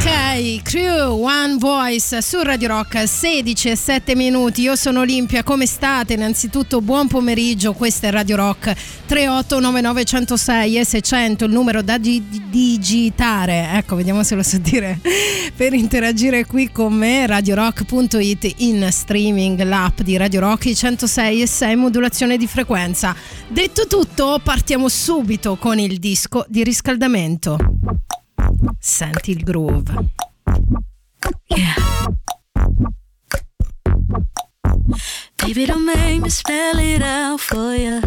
Ok, Crew One Voice su Radio Rock 16 e 7 minuti. Io sono Olimpia, come state? Innanzitutto buon pomeriggio, questa è Radio Rock 3899 106 e 600, il numero da gi- digitare. Ecco, vediamo se lo so dire. per interagire qui con me, radiorock.it in streaming, l'app di Radio Rock 106 e 6 modulazione di frequenza. Detto tutto, partiamo subito con il disco di riscaldamento. Senti il groove. Yeah. Baby, don't make me spell it out for you.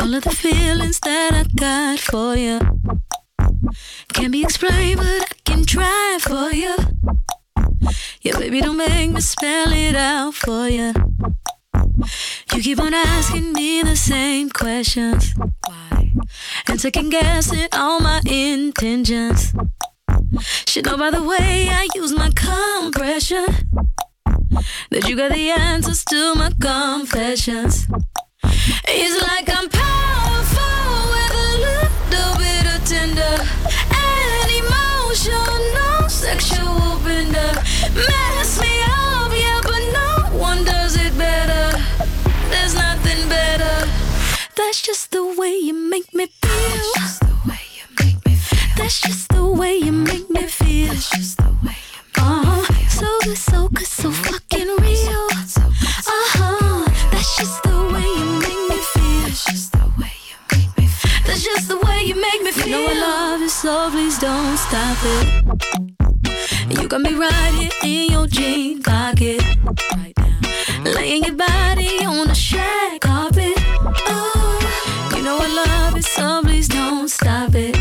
All of the feelings that I got for you can't be explained, but I can try for you. Yeah, baby, don't make me spell it out for you. You keep on asking me the same questions. And second guessing all my intentions. Should know by the way I use my compression that you got the answers to my confessions. It's like I'm powerful with a little bit of tender and emotional sexual bender. Mess That's just the way you make me feel. That's just the way you make me feel. That's just the way you make me feel. That's just the way you make uh-huh. So good, so good, so fucking real. Uh-huh. That's just the way you make me feel. That's just the way you make me feel. That's just the way you make me feel. You know I love you, so please don't stop it. You got me right here in your jean pocket. Right now. Laying your body on the shag carpet. Oh, know I love it, so please don't stop it.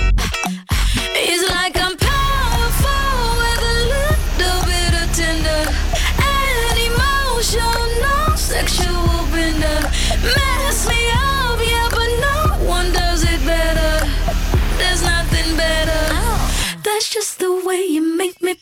It's like I'm powerful with a little bit of tender and emotional no sexual bender. Mess me up, yeah, but no one does it better. There's nothing better. Oh. That's just the way you make me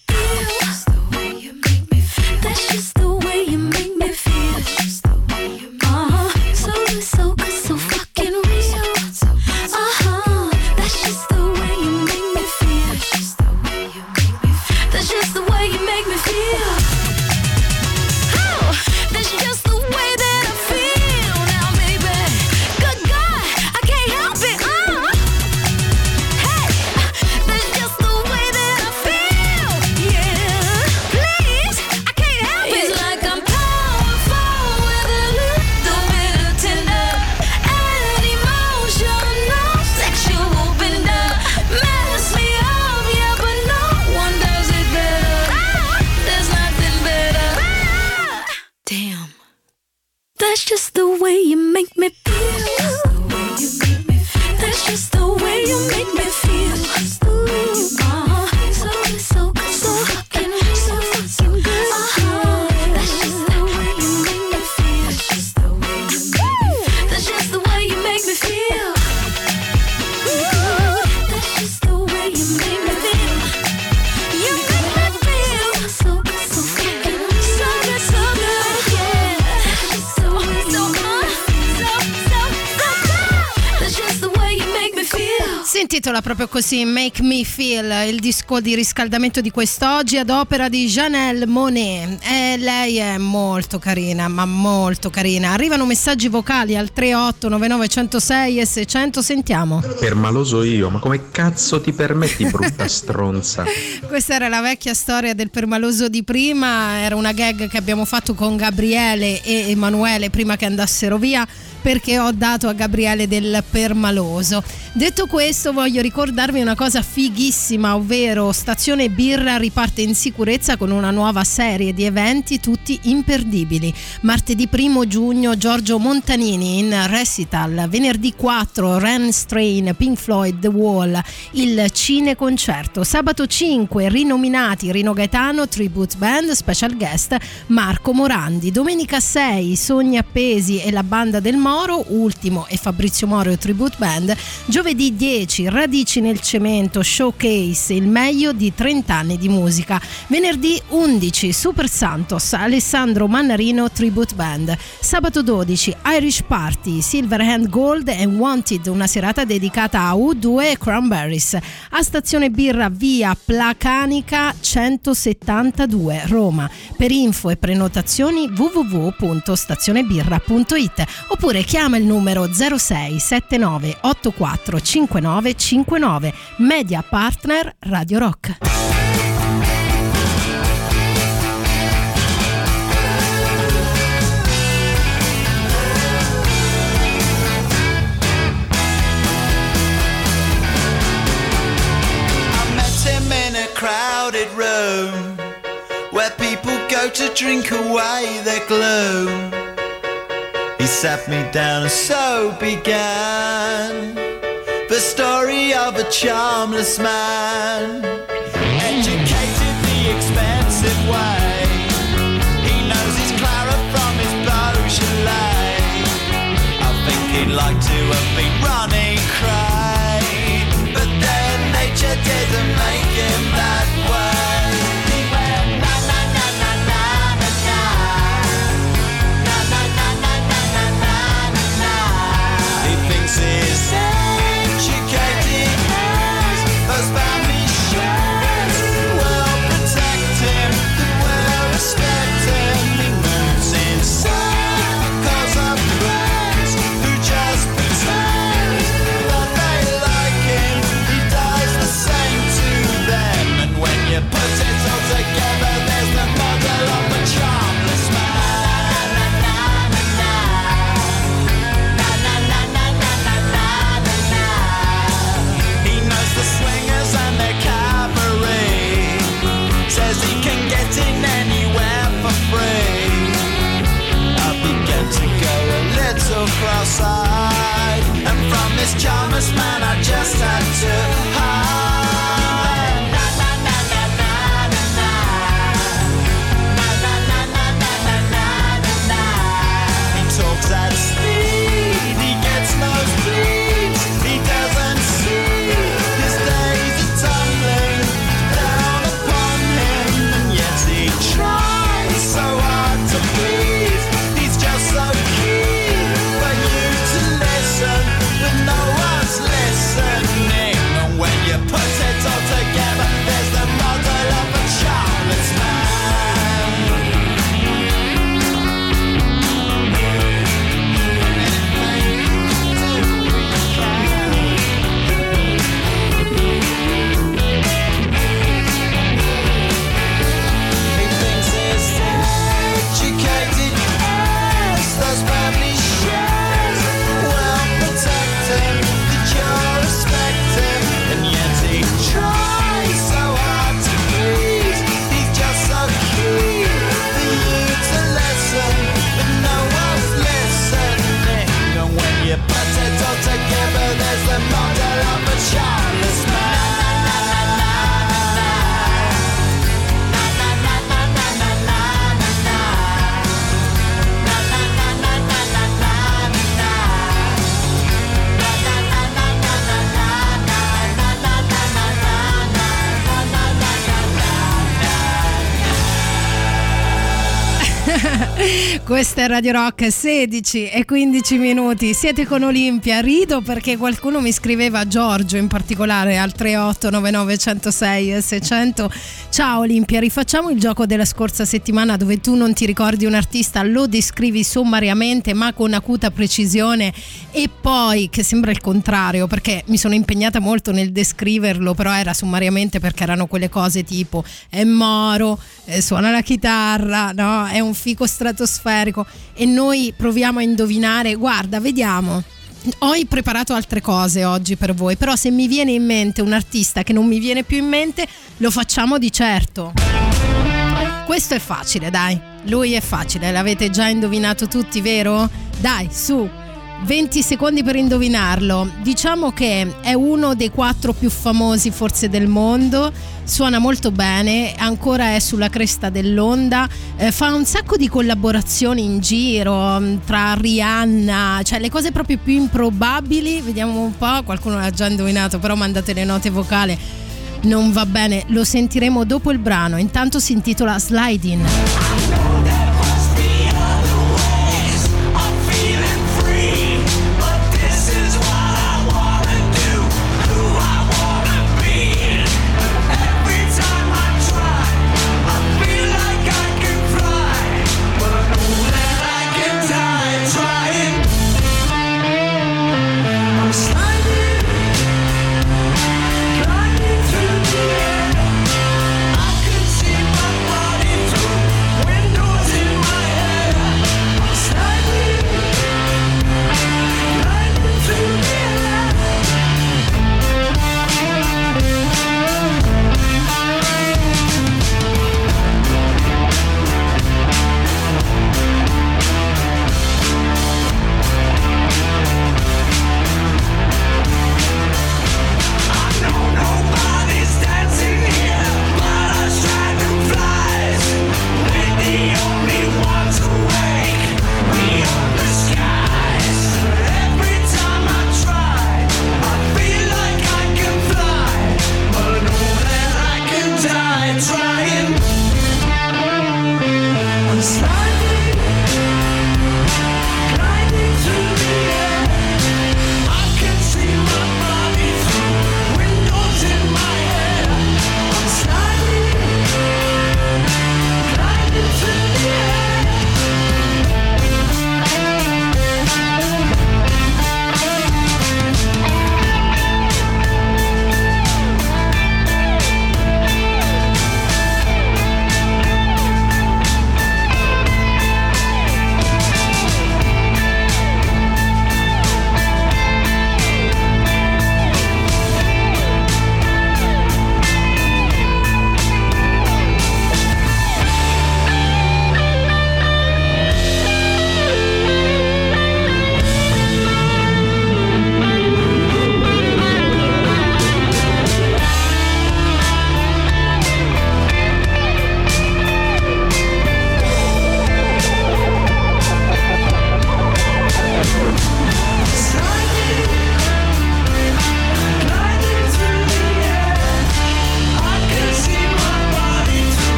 così Make Me Feel, il disco di riscaldamento di quest'oggi ad opera di Janelle Monet. E lei è molto carina, ma molto carina. Arrivano messaggi vocali al 38 99 106 e 600, sentiamo. Permaloso io, ma come cazzo ti permetti, brutta stronza? Questa era la vecchia storia del permaloso di prima, era una gag che abbiamo fatto con Gabriele e Emanuele prima che andassero via perché ho dato a Gabriele del permaloso. Detto questo voglio ricordarvi una cosa fighissima, ovvero Stazione Birra riparte in sicurezza con una nuova serie di eventi tutti imperdibili. Martedì 1 giugno Giorgio Montanini in recital, venerdì 4 Ren Strain, Pink Floyd, The Wall, il cineconcerto. Sabato 5 rinominati Rino Gaetano, Tribute Band, special guest Marco Morandi. Domenica 6 Sogni Appesi e la banda del Mo Moro, ultimo e Fabrizio Moro Tribute Band. Giovedì 10 Radici nel cemento showcase il meglio di 30 anni di musica. Venerdì 11 Super Santos Alessandro Mannarino Tribute Band. Sabato 12 Irish Party Silverhand Gold and Wanted, una serata dedicata a U2 e Cranberries. A stazione birra via Placanica 172 Roma. Per info e prenotazioni www.stazionebirra.it oppure chiama il numero 06 79 84 59 59 Media Partner Radio Rock. Crowded room where people go to drink away their gloom. He sat me down and so began the story of a charmless man, educated the expensive way. He knows his Clara from his Beaujolais. I think he'd like to have been running cry, but then nature didn't make him that cross-eyed, and from this charmless man I just had to Questa è Radio Rock 16 e 15 minuti. Siete con Olimpia. Rido perché qualcuno mi scriveva Giorgio in particolare al 3899 106 600. Ciao Olimpia, rifacciamo il gioco della scorsa settimana dove tu non ti ricordi un artista, lo descrivi sommariamente ma con acuta precisione e poi che sembra il contrario perché mi sono impegnata molto nel descriverlo, però era sommariamente perché erano quelle cose tipo è moro, eh, suona la chitarra, no? È un fico stratosferico e noi proviamo a indovinare, guarda, vediamo. Ho preparato altre cose oggi per voi, però se mi viene in mente un artista che non mi viene più in mente, lo facciamo di certo. Questo è facile, dai. Lui è facile, l'avete già indovinato tutti, vero? Dai, su. 20 secondi per indovinarlo. Diciamo che è uno dei quattro più famosi forse del mondo, suona molto bene, ancora è sulla cresta dell'onda, eh, fa un sacco di collaborazioni in giro mm, tra Rihanna, cioè le cose proprio più improbabili, vediamo un po', qualcuno l'ha già indovinato, però mandate le note vocali. Non va bene, lo sentiremo dopo il brano. Intanto si intitola Sliding.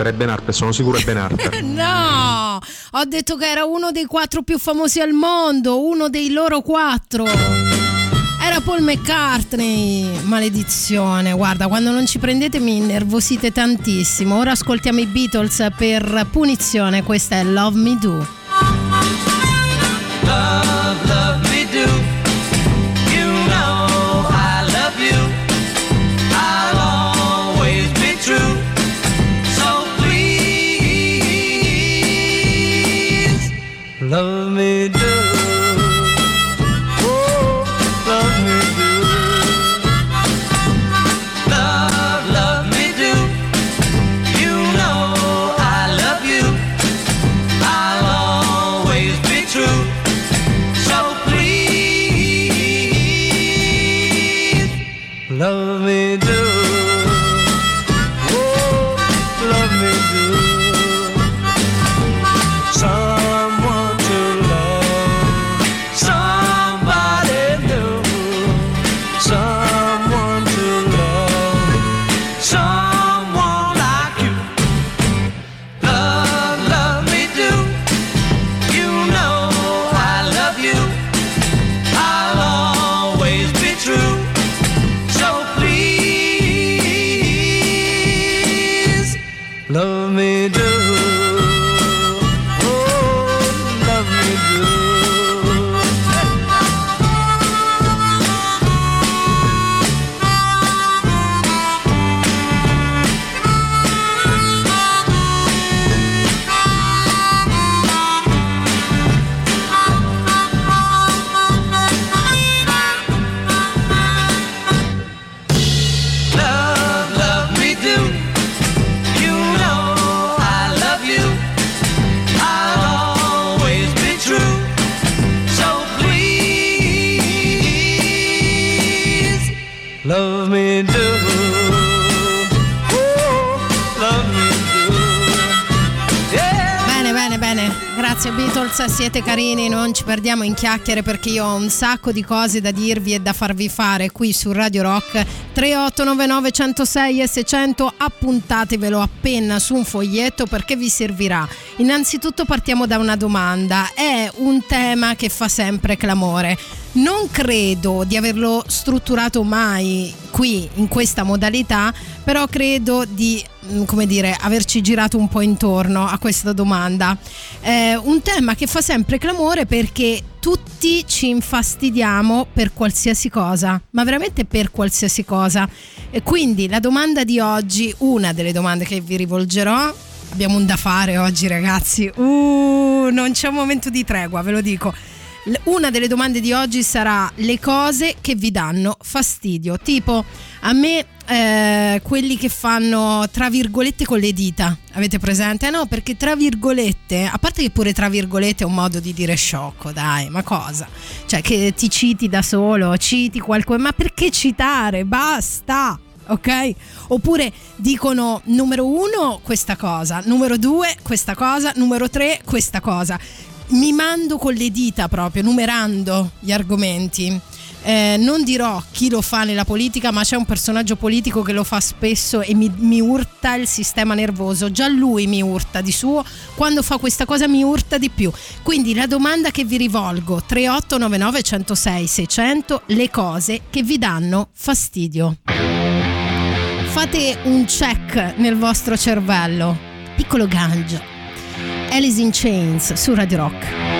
Harper, è Ben Harper, sono sicuro è Ben Harper. no, ho detto che era uno dei quattro più famosi al mondo, uno dei loro quattro. Era Paul McCartney, maledizione, guarda, quando non ci prendete mi innervosite tantissimo. Ora ascoltiamo i Beatles per punizione, questa è Love Me Do. Beatles, siete carini, non ci perdiamo in chiacchiere perché io ho un sacco di cose da dirvi e da farvi fare qui su Radio Rock 3899 106 e 600, appuntatevelo appena su un foglietto perché vi servirà. Innanzitutto partiamo da una domanda, è un tema che fa sempre clamore. Non credo di averlo strutturato mai qui in questa modalità, però credo di come dire, averci girato un po' intorno a questa domanda. Eh, un tema che fa sempre clamore perché tutti ci infastidiamo per qualsiasi cosa, ma veramente per qualsiasi cosa. E quindi la domanda di oggi, una delle domande che vi rivolgerò, abbiamo un da fare oggi ragazzi, uh, non c'è un momento di tregua, ve lo dico una delle domande di oggi sarà le cose che vi danno fastidio. Tipo, a me eh, quelli che fanno tra virgolette con le dita, avete presente? No, perché tra virgolette, a parte che pure tra virgolette è un modo di dire sciocco, dai, ma cosa? Cioè che ti citi da solo, citi qualcosa, ma perché citare? Basta! ok? Oppure dicono numero uno questa cosa, numero due questa cosa, numero tre questa cosa mi mando con le dita proprio, numerando gli argomenti. Eh, non dirò chi lo fa nella politica, ma c'è un personaggio politico che lo fa spesso e mi, mi, urta il sistema nervoso. Già lui mi urta di suo, quando fa questa cosa mi urta di più. Quindi la domanda che vi rivolgo, 3899 106 600, le cose che vi danno fastidio. Fate un check nel vostro cervello, piccolo gancio Alice in Chains su Radio Rock.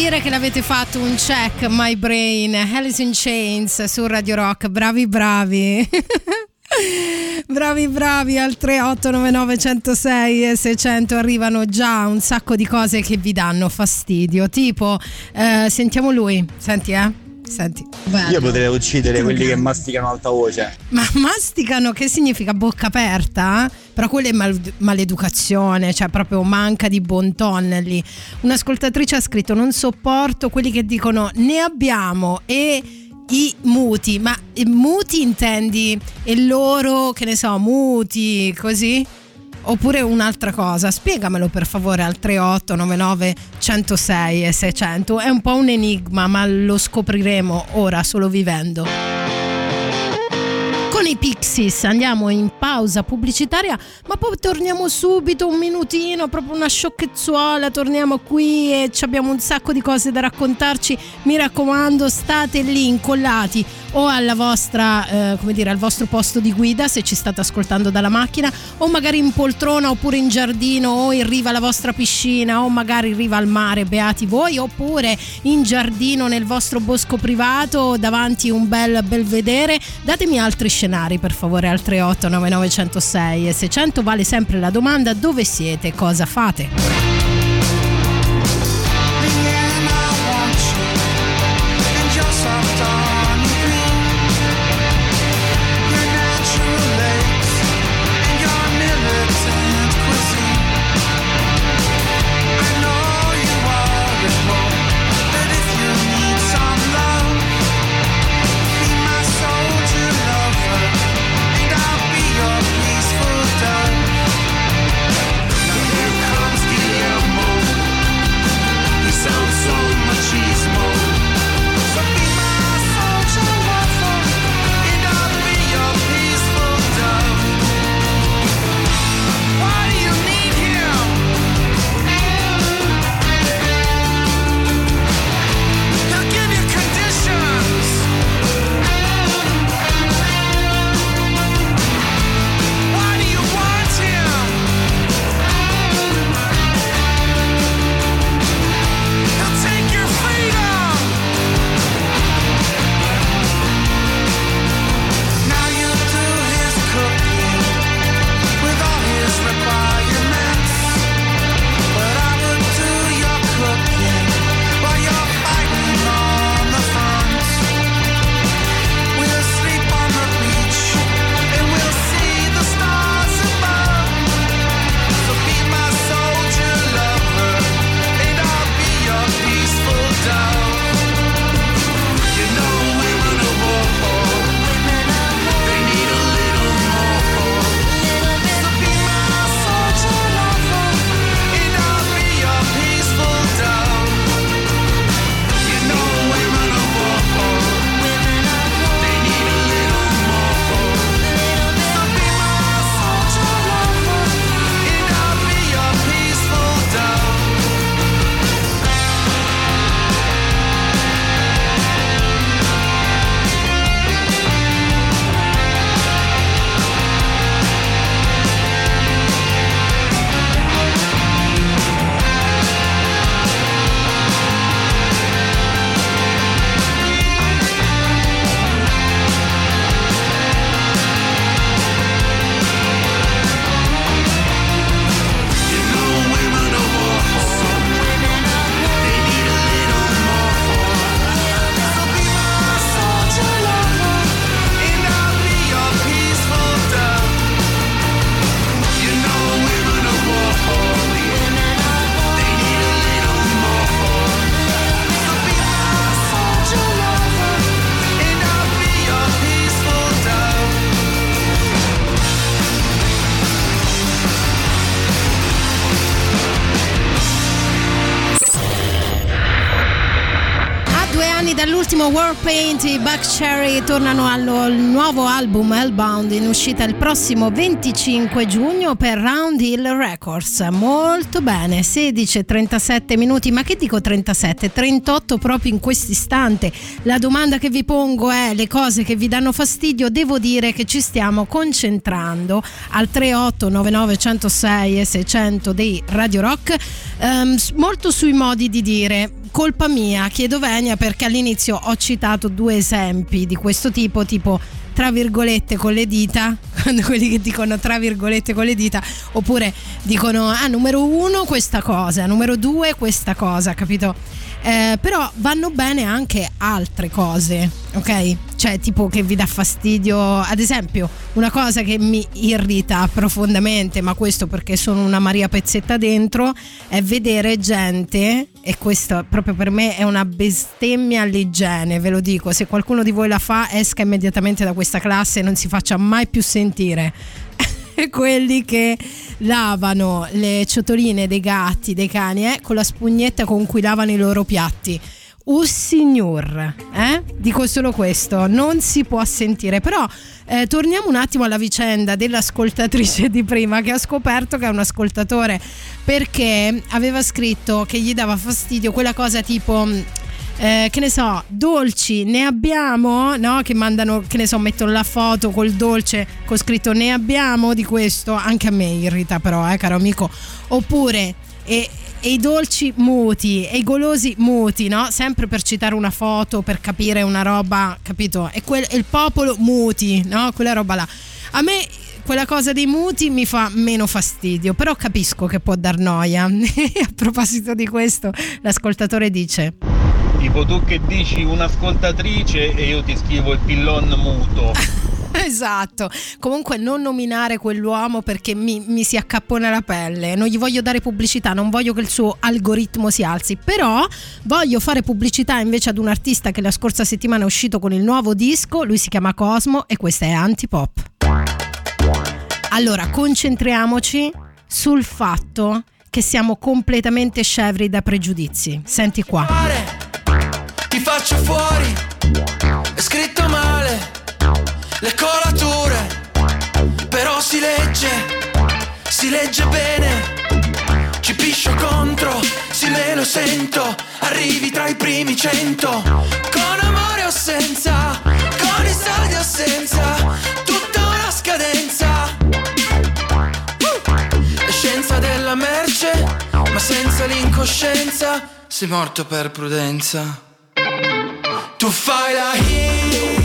Dire che l'avete fatto un check, my brain, Alice in Chains su Radio Rock. Bravi, bravi. Bravi bravi. Al 3899 106 e 600 arrivano già un sacco di cose che vi danno fastidio. Tipo eh, sentiamo lui. Senti eh Senti. Bello. Io potrei uccidere quelli che masticano alta voce. Ma masticano che significa bocca aperta? Però quella è mal- maleducazione, cioè proprio manca di bon ton lì. Un'ascoltatrice ha scritto: Non sopporto quelli che dicono ne abbiamo e i muti, ma muti intendi e loro, che ne so, muti, così? Oppure un'altra cosa? Spiegamelo per favore al 3899 106 e 600. È un po' un enigma, ma lo scopriremo ora solo vivendo con i Pixies andiamo in pausa pubblicitaria, ma poi torniamo subito un minutino, proprio una sciocchezzuola, torniamo qui e abbiamo un sacco di cose da raccontarci. Mi raccomando, state lì incollati o alla vostra, eh, come dire, al vostro posto di guida se ci state ascoltando dalla macchina o magari in poltrona oppure in giardino o in riva alla vostra piscina o magari in riva al mare, beati voi, oppure in giardino nel vostro bosco privato davanti un bel belvedere. Datemi altri scenari per favore al 38 9906 e 600 vale sempre la domanda dove siete, cosa fate. Warpaint, i Buck Cherry tornano al nuovo album Hellbound in uscita il prossimo 25 giugno per Round Hill Records. Molto bene, 16-37 minuti, ma che dico 37? 38 proprio in questo istante. La domanda che vi pongo è le cose che vi danno fastidio, devo dire che ci stiamo concentrando al 38 99 106 e 600 dei Radio Rock, um, molto sui modi di dire colpa mia, chiedo venia perché all'inizio ho citato due esempi di questo tipo, tipo tra virgolette con le dita, quando quelli che dicono tra virgolette con le dita, oppure dicono ah numero uno questa cosa, numero due questa cosa, capito? Eh, però vanno bene anche altre cose, ok? Cioè tipo che vi dà fastidio, ad esempio una cosa che mi irrita profondamente, ma questo perché sono una Maria Pezzetta dentro, è vedere gente, e questo proprio per me è una bestemmia all'igiene, ve lo dico, se qualcuno di voi la fa esca immediatamente da questa classe e non si faccia mai più sentire quelli che lavano le ciotoline dei gatti, dei cani, eh, con la spugnetta con cui lavano i loro piatti. Un signor, eh? dico solo questo, non si può sentire. Però eh, torniamo un attimo alla vicenda dell'ascoltatrice di prima che ha scoperto che è un ascoltatore perché aveva scritto che gli dava fastidio quella cosa tipo eh, che ne so, dolci ne abbiamo, no? Che mandano, che ne so, mettono la foto col dolce con scritto ne abbiamo di questo, anche a me irrita però, eh, caro amico. Oppure e, e i dolci muti e i golosi muti, no? Sempre per citare una foto, per capire una roba, capito? E quel, il popolo muti, no? Quella roba là. A me quella cosa dei muti mi fa meno fastidio, però capisco che può dar noia. a proposito di questo, l'ascoltatore dice: Tipo tu che dici un'ascoltatrice e io ti scrivo il pillon muto. Esatto, comunque non nominare quell'uomo perché mi, mi, si accappona la pelle, non gli voglio dare pubblicità, non voglio che il suo algoritmo si alzi, però voglio fare pubblicità invece ad un artista che la scorsa settimana è uscito con il nuovo disco, lui si chiama Cosmo e questa è Antipop. Allora, concentriamoci sul fatto che siamo completamente scevri da pregiudizi. Senti qua. Ti faccio fuori, è scritto male, le colature, però si legge, si legge bene. Ci piscio contro, sì me lo sento, arrivi tra i primi cento, con amore o senza, con i soldi o senza, tutta una scadenza. È scienza della merce, ma senza l'incoscienza, sei morto per prudenza. Tu fai la hit,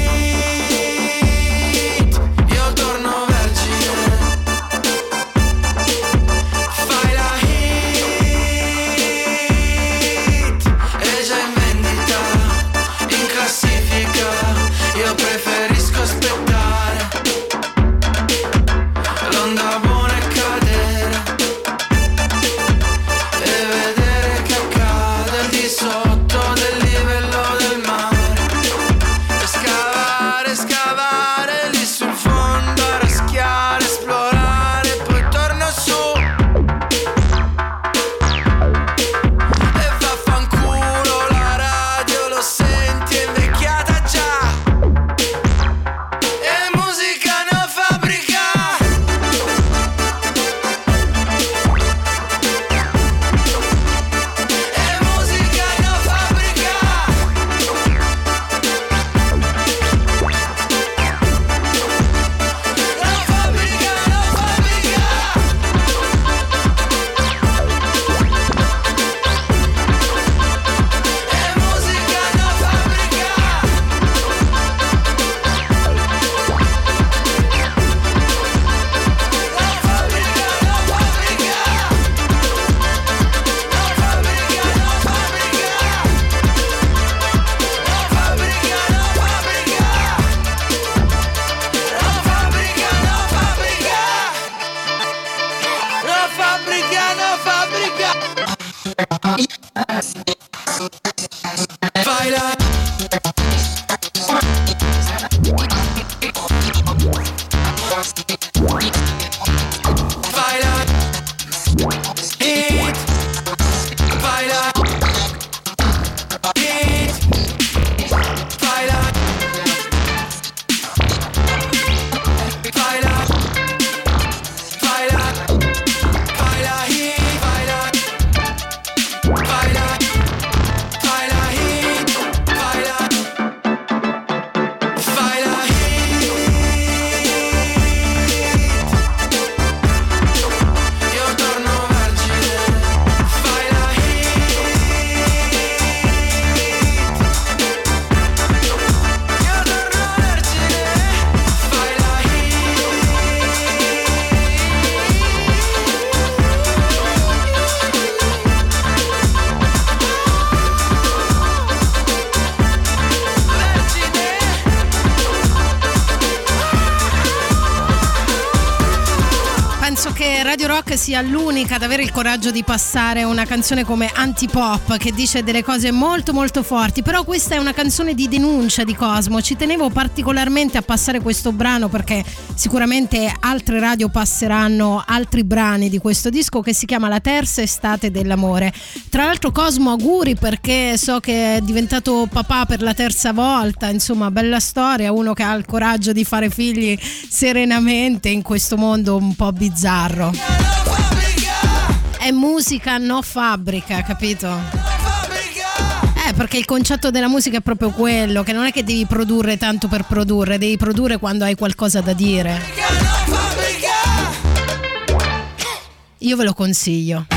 sia l'unica ad avere il coraggio di passare una canzone come Antipop che dice delle cose molto molto forti, però questa è una canzone di denuncia di Cosmo. Ci tenevo particolarmente a passare questo brano perché sicuramente altre radio passeranno altri brani di questo disco che si chiama La terza estate dell'amore. Tra l'altro Cosmo auguri perché so che è diventato papà per la terza volta, insomma, bella storia, uno che ha il coraggio di fare figli serenamente in questo mondo un po' bizzarro. È musica, no fabbrica, capito? Eh, perché il concetto della musica è proprio quello, che non è che devi produrre tanto per produrre, devi produrre quando hai qualcosa da dire. Io ve lo consiglio.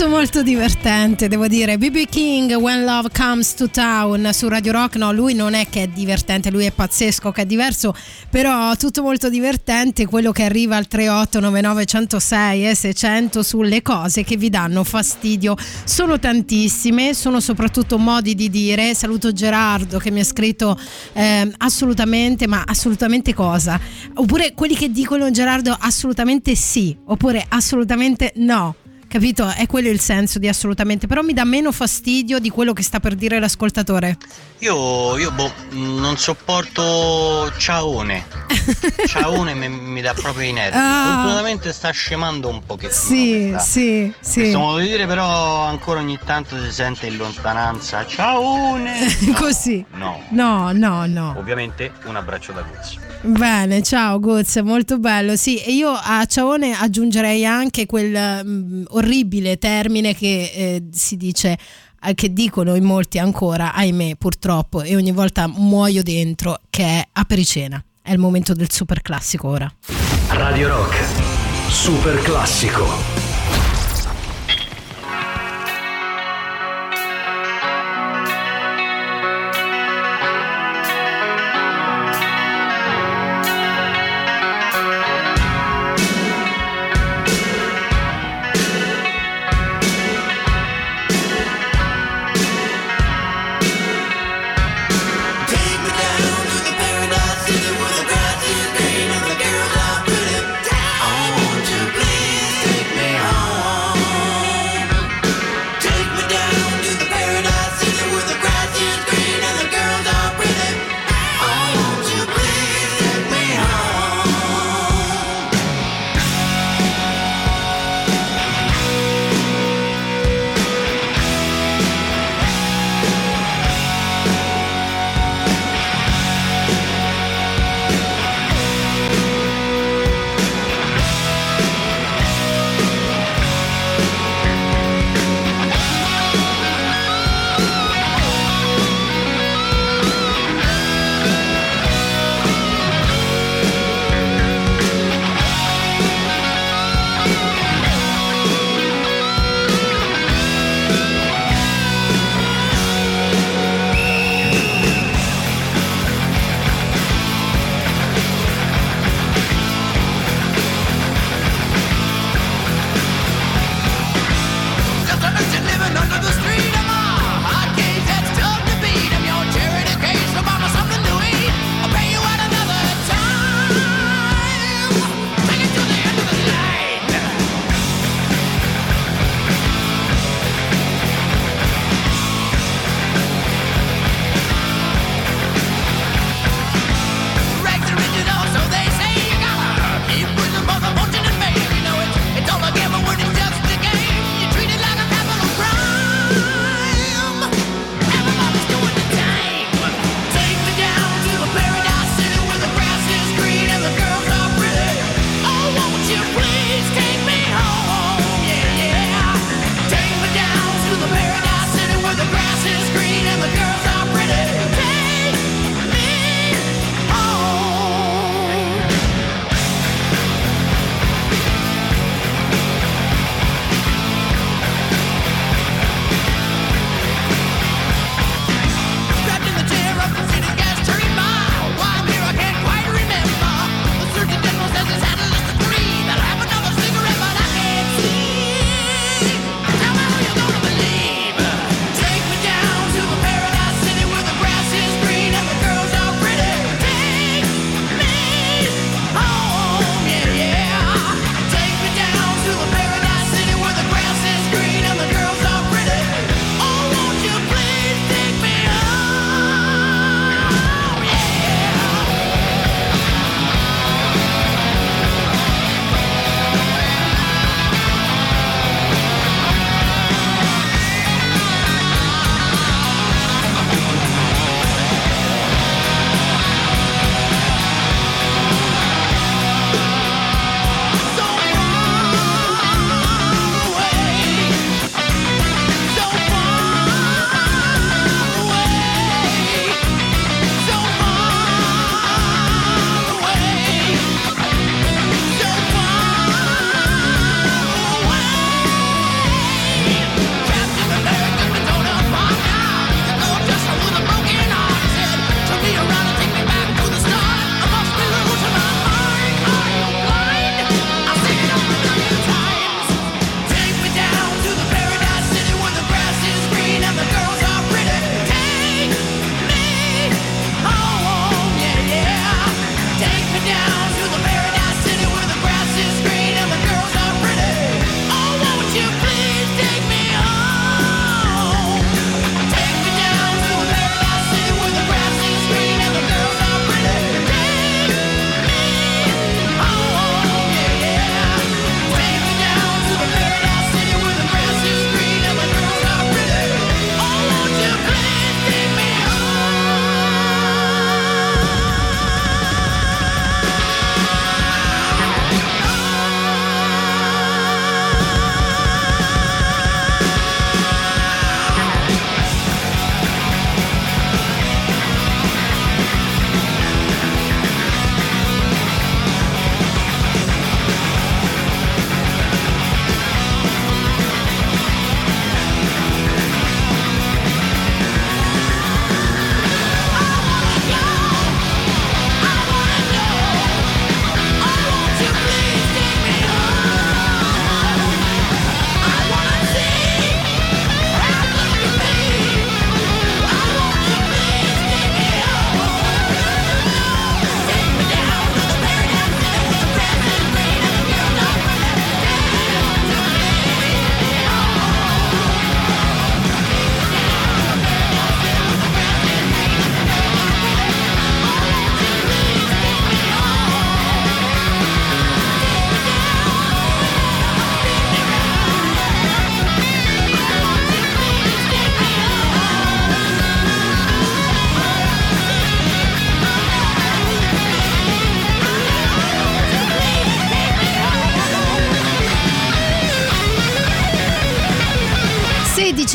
Tutto molto divertente, devo dire. BB King, When Love Comes to Town su Radio Rock. No, lui non è che è divertente, lui è pazzesco, che è diverso, però tutto molto divertente. Quello che arriva al 3899 106 e 600 sulle cose che vi danno fastidio. Sono tantissime, sono soprattutto modi di dire. Saluto Gerardo che mi ha scritto eh, assolutamente, ma assolutamente cosa? Oppure quelli che dicono Gerardo assolutamente sì, oppure assolutamente no. Capito? È quello il senso di assolutamente. Però mi dà meno fastidio di quello che sta per dire l'ascoltatore. Io, io boh, non sopporto Ciaone. Ciaone mi, mi dà proprio i nervi. Ah. Fortunatamente sta scemando un pochettino. Sì, questa- sì, sì. Questo modo di dire però ancora ogni tanto si sente in lontananza. Ciaone! No, Così. No. No, no, no. Ovviamente un abbraccio da Guzzi. Bene, ciao Guz, molto bello. Sì, e io a Ciaone aggiungerei anche quel mm, orribile termine che eh, si dice eh, che dicono in molti ancora, ahimè, purtroppo, e ogni volta muoio dentro, che è apericena. È il momento del super classico ora. Radio Rock. Super classico.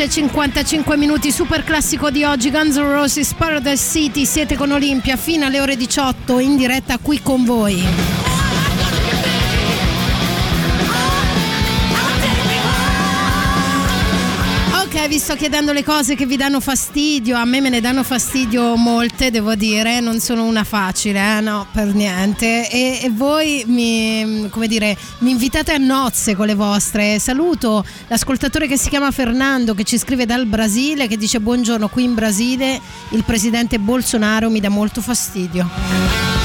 16.55 minuti, super classico di oggi, Guns N' Roses Paradise City, siete con Olimpia fino alle ore 18 in diretta qui con voi. Ok, vi sto chiedendo le cose che vi danno fastidio, a me me ne danno fastidio molte, devo dire, non sono una facile, eh? no, per niente. E, e voi mi, dire, mi invitate a nozze con le vostre. Saluto l'ascoltatore che si chiama Fernando che ci scrive dal Brasile che dice buongiorno, qui in Brasile il presidente Bolsonaro mi dà molto fastidio.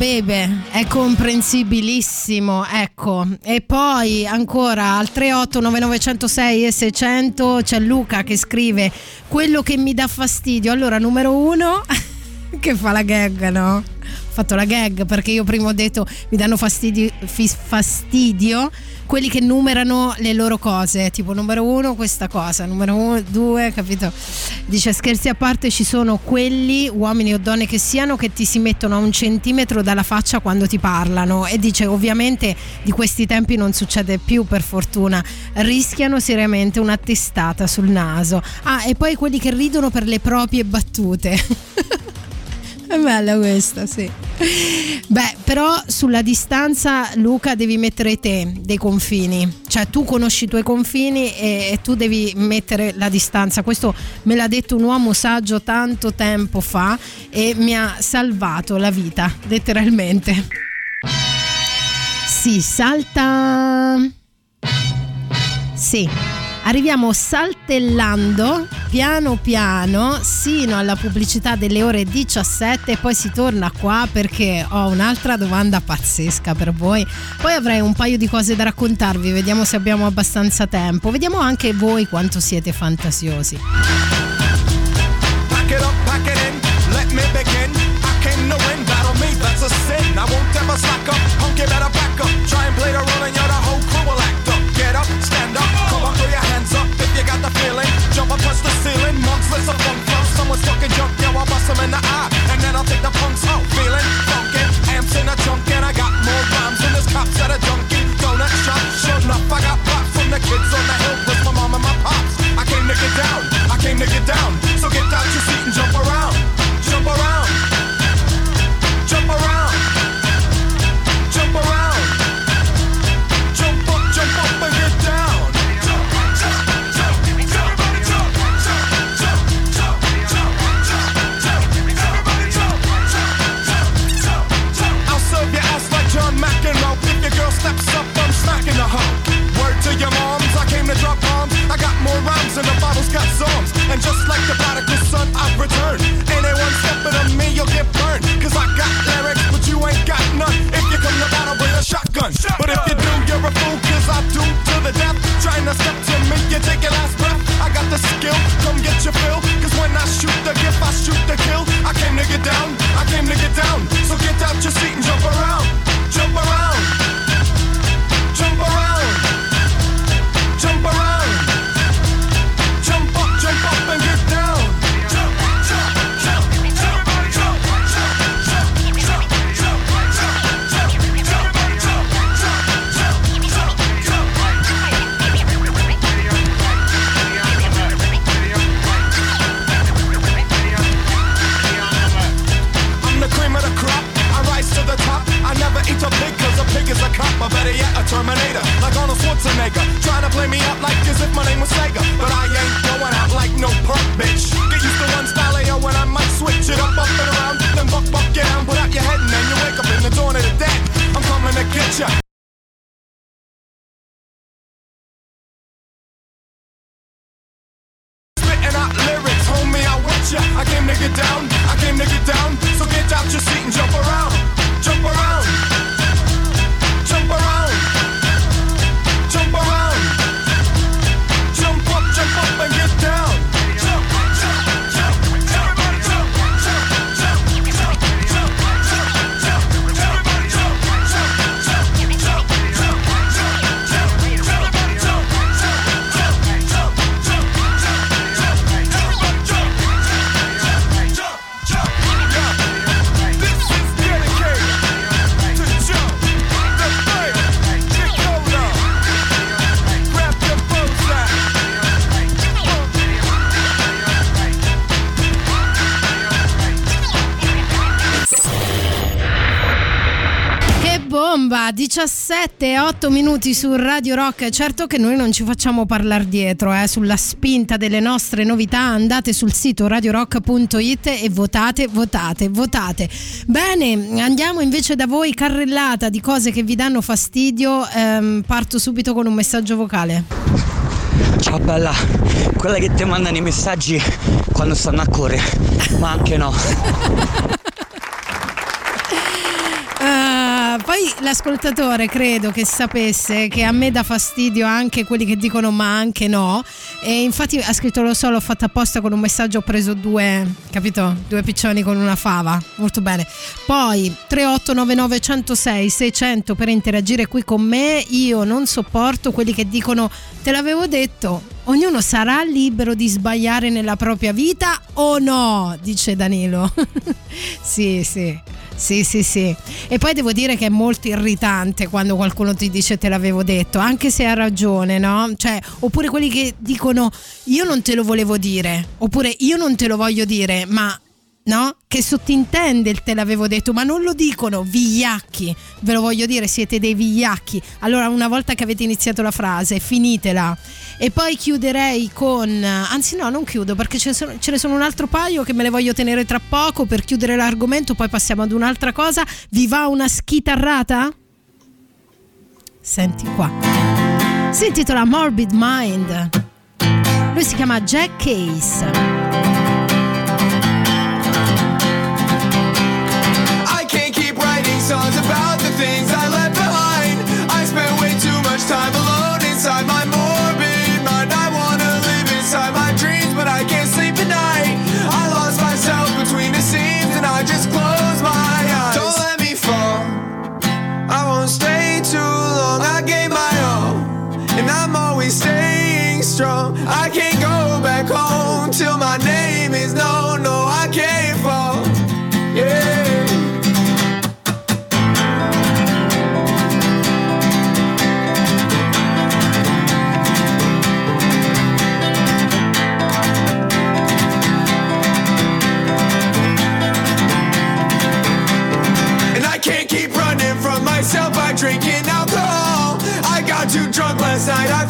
Bebe, è comprensibilissimo, ecco. E poi ancora al 3899106 e 600 c'è Luca che scrive quello che mi dà fastidio. Allora, numero uno, che fa la gag, no? Fatto la gag perché io prima ho detto mi danno fastidio, fastidio quelli che numerano le loro cose, tipo numero uno questa cosa, numero uno, due, capito? Dice scherzi a parte ci sono quelli, uomini o donne che siano, che ti si mettono a un centimetro dalla faccia quando ti parlano e dice ovviamente di questi tempi non succede più per fortuna, rischiano seriamente una testata sul naso. Ah e poi quelli che ridono per le proprie battute. È bella questa, sì. Beh, però sulla distanza, Luca, devi mettere te dei confini. Cioè, tu conosci i tuoi confini e, e tu devi mettere la distanza. Questo me l'ha detto un uomo saggio tanto tempo fa e mi ha salvato la vita, letteralmente. Si salta. Sì, arriviamo saltellando piano piano sino alla pubblicità delle ore 17 e poi si torna qua perché ho un'altra domanda pazzesca per voi. Poi avrei un paio di cose da raccontarvi, vediamo se abbiamo abbastanza tempo. Vediamo anche voi quanto siete fantasiosi. Pack it yeah, I'll bust 'em in the eye. And then I'll take the punks out, feeling funky. Amps in a junk and I got more rhymes than this cops at a junkie. Donut shop, sure enough, I got props from the kids on the hill with my mom and my pops. I came to get down, I came to get down. So get out your seat and jump around, jump around, got psalms. And just like the prodigal son, I've returned. Anyone stepping on me, you'll get burned. Cause I got 17 e 8 minuti su Radio Rock. Certo che noi non ci facciamo parlare dietro, eh, sulla spinta delle nostre novità. Andate sul sito radiorock.it e votate, votate, votate. Bene, andiamo invece da voi, carrellata di cose che vi danno fastidio. Ehm, parto subito con un messaggio vocale. Ciao bella, quella che ti mandano i messaggi quando stanno a correre, ma anche no. poi l'ascoltatore credo che sapesse che a me dà fastidio anche quelli che dicono ma anche no. E infatti ha scritto lo so l'ho fatta apposta con un messaggio ho preso due capito? Due piccioni con una fava. Molto bene. Poi 3899 106 600 per interagire qui con me. Io non sopporto quelli che dicono te l'avevo detto ognuno sarà libero di sbagliare nella propria vita o no? Dice Danilo. Sì sì sì, sì, sì. E poi devo dire che è molto irritante quando qualcuno ti dice te l'avevo detto, anche se ha ragione, no? Cioè, oppure quelli che dicono io non te lo volevo dire, oppure io non te lo voglio dire, ma no? Che sottintende il te l'avevo detto, ma non lo dicono, vigliacchi. Ve lo voglio dire, siete dei vigliacchi. Allora, una volta che avete iniziato la frase, finitela. E poi chiuderei con. Anzi, no, non chiudo perché ce ne, sono, ce ne sono un altro paio che me le voglio tenere tra poco per chiudere l'argomento. Poi passiamo ad un'altra cosa. Vi va una schitarrata? Senti qua. Si intitola Morbid Mind. Lui si chiama Jack Case. Drinking alcohol. I got too drunk last night, I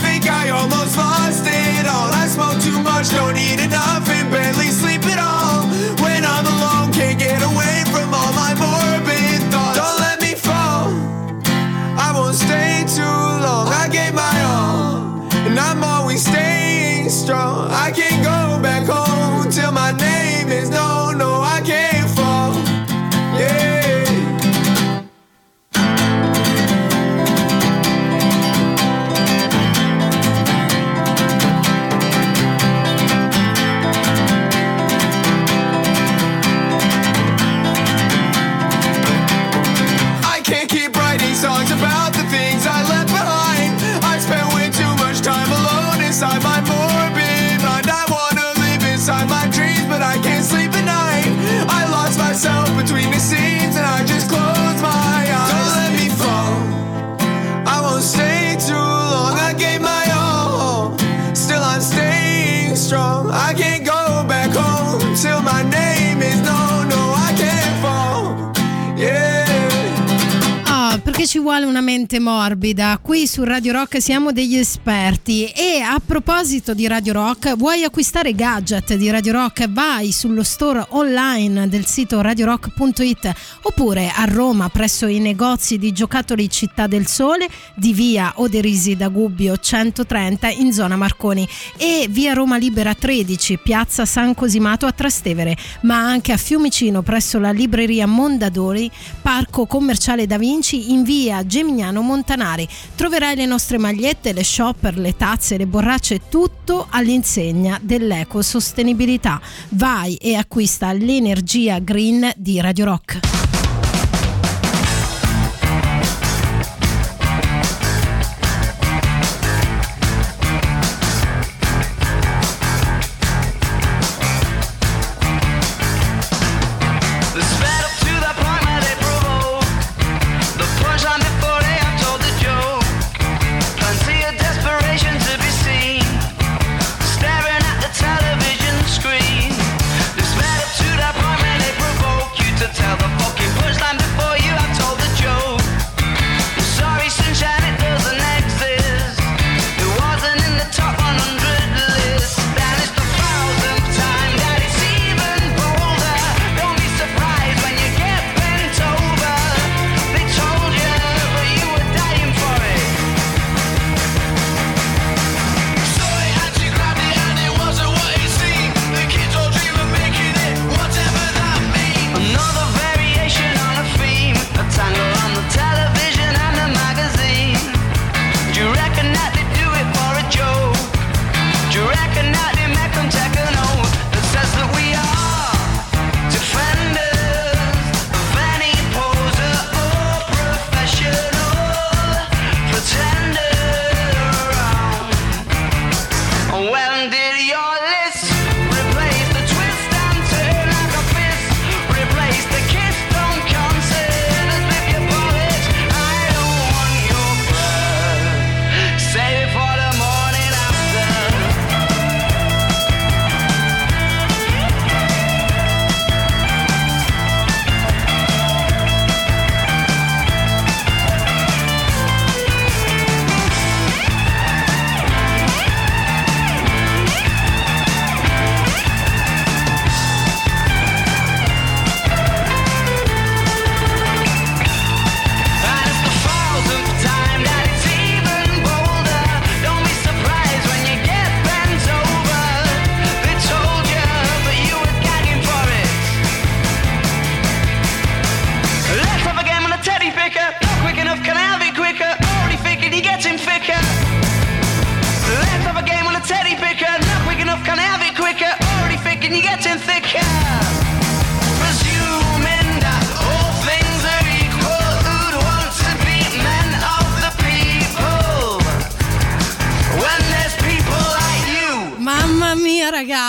perché ci vuole una mente morbida. Qui su Radio Rock siamo degli esperti. E a proposito di Radio Rock, vuoi acquistare gadget di Radio Rock? Vai sullo store online del sito radiorock.it oppure a Roma presso i negozi di giocattoli Città del Sole di via Oderisi da Gubbio 130 in zona Marconi e via Roma Libera 13, piazza San Cosimato a Trastevere, ma anche a Fiumicino presso la libreria Mondadori, Parco Commerciale Da Vinci in via Gemignano Montanari. Troverai le nostre magliette, le shopper, le tazze, le borracce, tutto all'insegna dell'ecosostenibilità. Vai e acquista l'energia green di Radio Rock.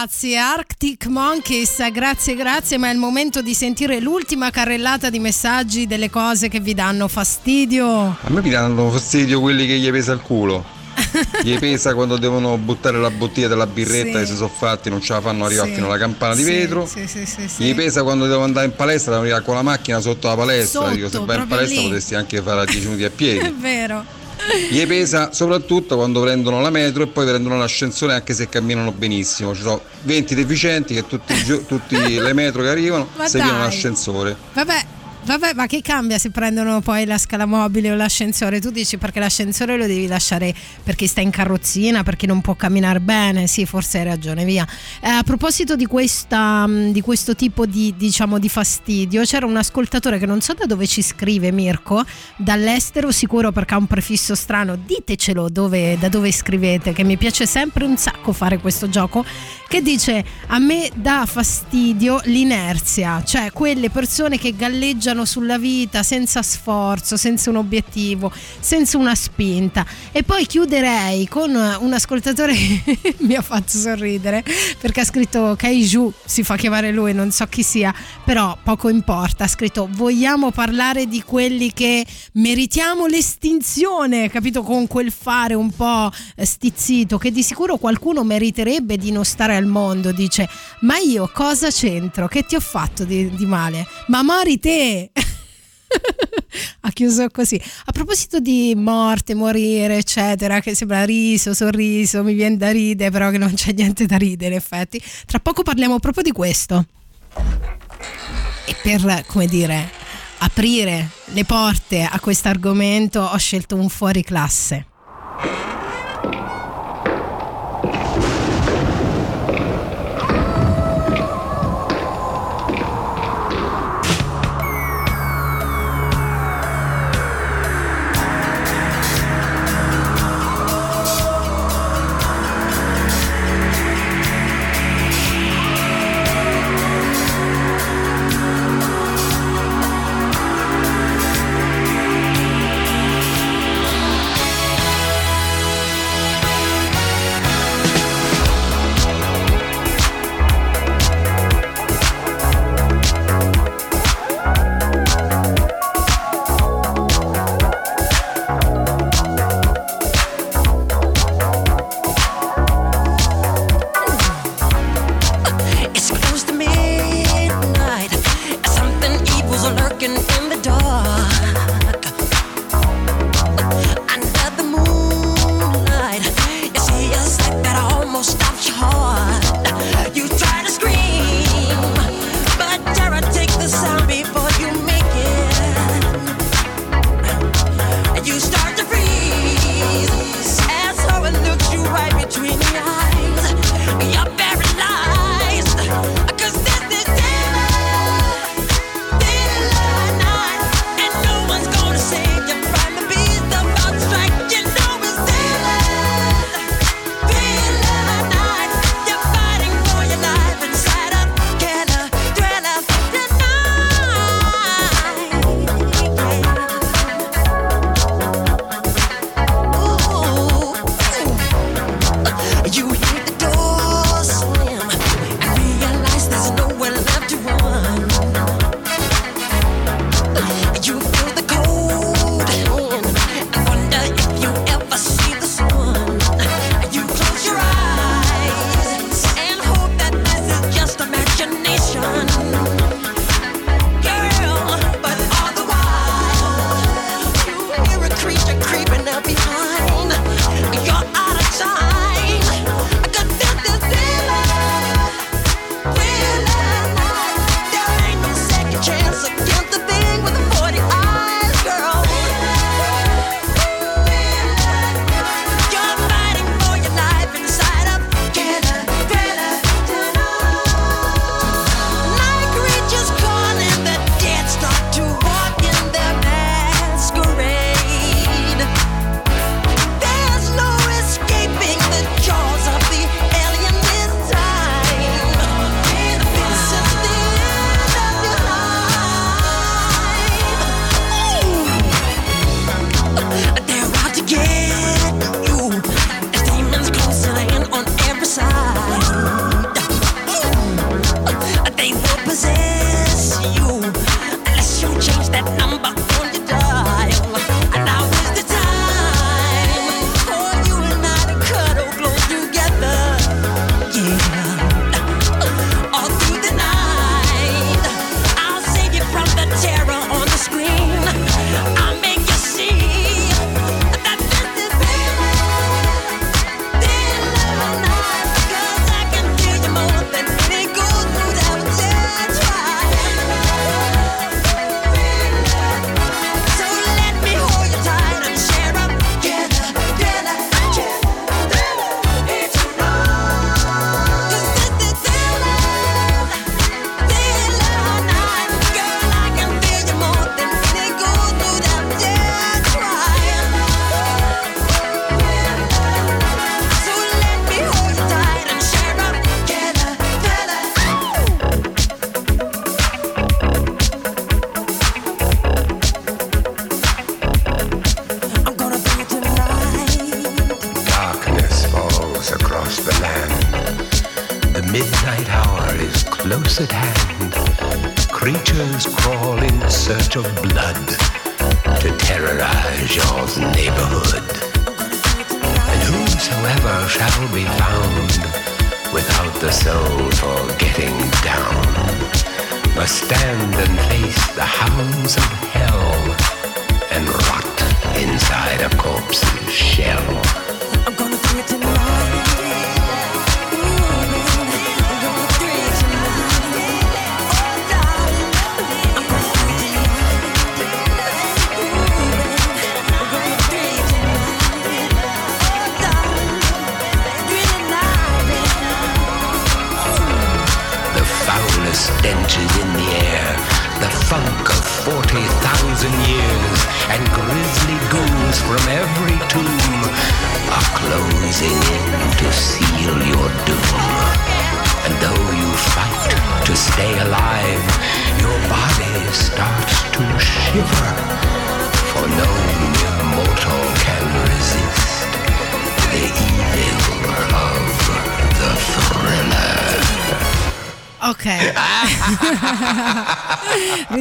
Ragazzi, Arctic Monkeys, grazie grazie, ma è il momento di sentire l'ultima carrellata di messaggi delle cose che vi danno fastidio. A me mi danno fastidio quelli che gli pesa il culo. gli pesa quando devono buttare la bottiglia della birretta Sì. che si sono fatti, non ce la fanno arrivare Sì. fino alla campana di Sì, vetro. Gli pesa quando devo andare in palestra, devo arrivare con la macchina sotto la palestra. Sotto, Dico, se vai in palestra lì. potresti anche fare a 10 minuti a È piedi. vero. Gli pesa soprattutto quando prendono la metro e poi prendono l'ascensore anche se camminano benissimo. Ci sono 20 deficienti che tutte le metro che arrivano Ma seguono dai. l'ascensore. Vabbè, vabbè, ma che cambia se prendono poi la scala mobile o l'ascensore? Tu dici perché l'ascensore lo devi lasciare perché sta in carrozzina, perché non può camminare bene? Sì, forse hai ragione, via. Eh, a proposito di, questa, mh, di questo tipo di, diciamo, di fastidio, c'era un ascoltatore che non so da dove ci scrive, Mirko, dall'estero, sicuro perché ha un prefisso strano. Ditecelo dove- da dove scrivete, che mi piace sempre un sacco fare questo gioco, che dice a me dà fastidio l'inerzia, cioè quelle persone che galleggiano sulla vita senza sforzo, senza un obiettivo, senza una spinta. E poi chiuderei con un ascoltatore che mi ha fatto sorridere perché ha scritto Kaiju, si fa chiamare lui, non so chi sia, però poco importa, ha scritto vogliamo parlare di quelli che meritiamo l'estinzione, capito? Con quel fare un po' stizzito che di sicuro qualcuno meriterebbe di non stare al mondo, dice ma io cosa c'entro? Che ti ho fatto di, di male? Ma mori te! ha chiuso così. A proposito di morte, morire, eccetera, che sembra riso, sorriso, mi viene da ridere, però che non c'è niente da ridere, in effetti. Tra poco parliamo proprio di questo. E per, come dire, aprire le porte a questo argomento ho scelto un fuori classe.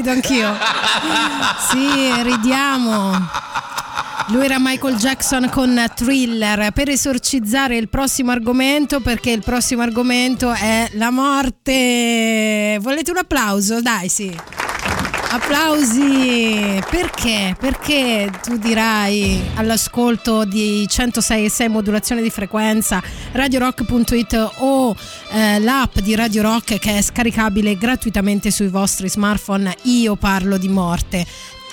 Rido anch'io. Sì, ridiamo. Lui era Michael Jackson con Thriller per esorcizzare il prossimo argomento perché il prossimo argomento è la morte. Volete un applauso? Dai, sì. Applausi! Perché? Perché tu dirai all'ascolto di 106.6 modulazione di frequenza radiorock.it o eh, l'app di Radio Rock che è scaricabile gratuitamente sui vostri smartphone io parlo di morte.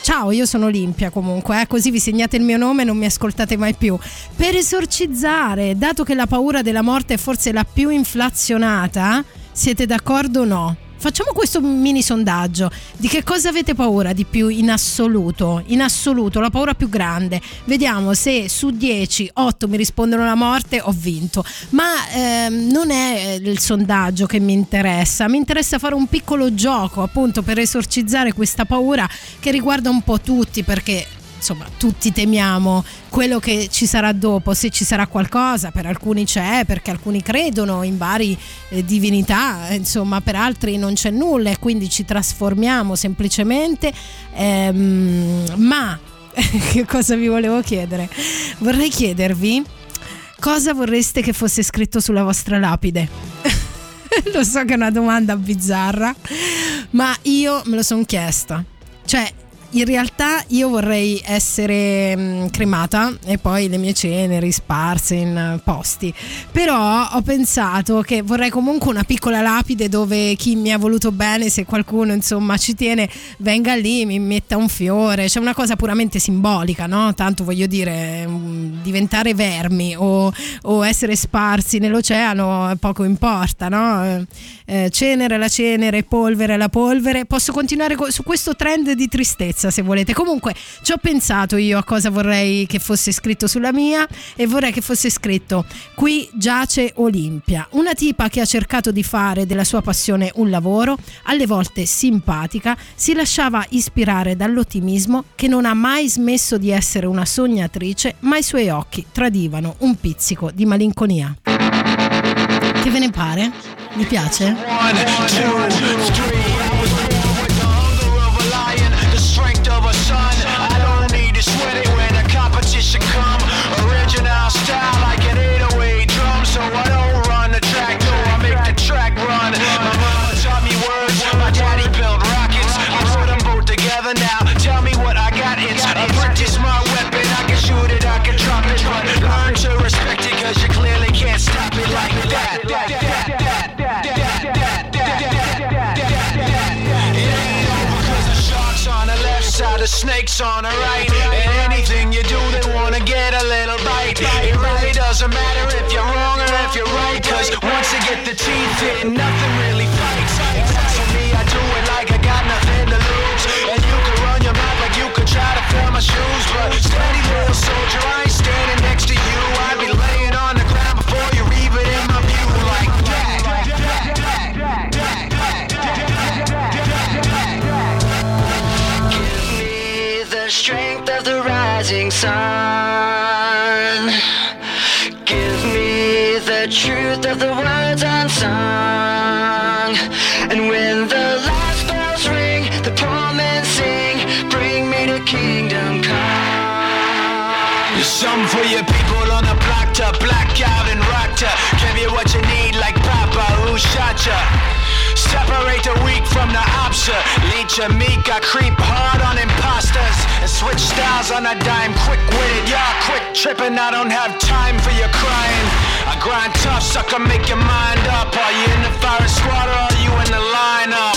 Ciao, io sono Olimpia comunque, eh, così vi segnate il mio nome e non mi ascoltate mai più. Per esorcizzare, dato che la paura della morte è forse la più inflazionata, siete d'accordo o no? Facciamo questo mini sondaggio. Di che cosa avete paura di più in assoluto? In assoluto, la paura più grande. Vediamo se su 10, 8 mi rispondono la morte, ho vinto. Ma ehm, non è il sondaggio che mi interessa. Mi interessa fare un piccolo gioco appunto per esorcizzare questa paura che riguarda un po' tutti perché insomma tutti temiamo quello che ci sarà dopo, se ci sarà qualcosa, per alcuni c'è, perché alcuni credono in varie eh, divinità, insomma per altri non c'è nulla e quindi ci trasformiamo semplicemente, ehm, ma che cosa vi volevo chiedere? Vorrei chiedervi cosa vorreste che fosse scritto sulla vostra lapide? lo so che è una domanda bizzarra, ma io me lo sono chiesta. Cioè, in realtà io vorrei essere cremata e poi le mie ceneri sparse in eh, posti. Però ho pensato che vorrei comunque una piccola lapide dove chi mi ha voluto bene, se qualcuno insomma ci tiene, venga lì, mi metta un fiore. C'è una cosa puramente simbolica, no? Tanto voglio dire, mh, diventare vermi o, o essere sparsi nell'oceano poco importa, no? Eh, cenere la cenere, polvere la polvere. Posso continuare co- su questo trend di tristezza se volete. Comunque ci ho pensato io a cosa vorrei che fosse scritto sulla mia e vorrei che fosse scritto qui giace Olimpia, una tipa che ha cercato di fare della sua passione un lavoro, alle volte simpatica, si lasciava ispirare dall'ottimismo che non ha mai smesso di essere una sognatrice, ma i suoi occhi tradivano un pizzico di malinconia. Che ve ne pare? Mi piace? the on the right. And anything you do, they wanna get a little bite. It really doesn't matter if you're wrong or if you're right. Cause once you get the teeth in, nothing really fights. For me, I do it like I got nothing to lose. And you can run your mouth like you could try to fill my shoes. But steady little soldier, I strength of the rising sun. Give me the truth of the words unsung. And when the last bells ring, the poor men sing, bring me to kingdom come. There's some for your people on the block to black out and rock to give you what you need like Papa who shot ya. Separate the weak from the and meek, I creep hard on imposters and switch styles on a dime. Quick witted, y'all quick tripping. I don't have time for your crying. I grind tough, sucker, make your mind up. Are you in the fire squad or are you in the lineup?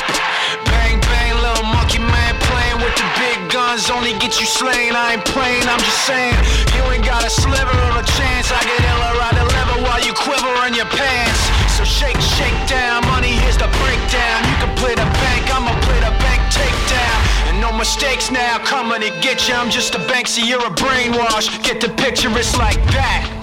Bang bang, little monkey man playing with the big guns only get you slain. I ain't playing, I'm just saying. You ain't got a sliver of a chance. I get iller, I deliver while you quiver in your pants. So shake, shake down, money, here's the breakdown. You can play the bank, the bank takedown. And no mistakes now coming to get you. I'm just a Banksy, you're a brainwash. Get the picture, it's like that.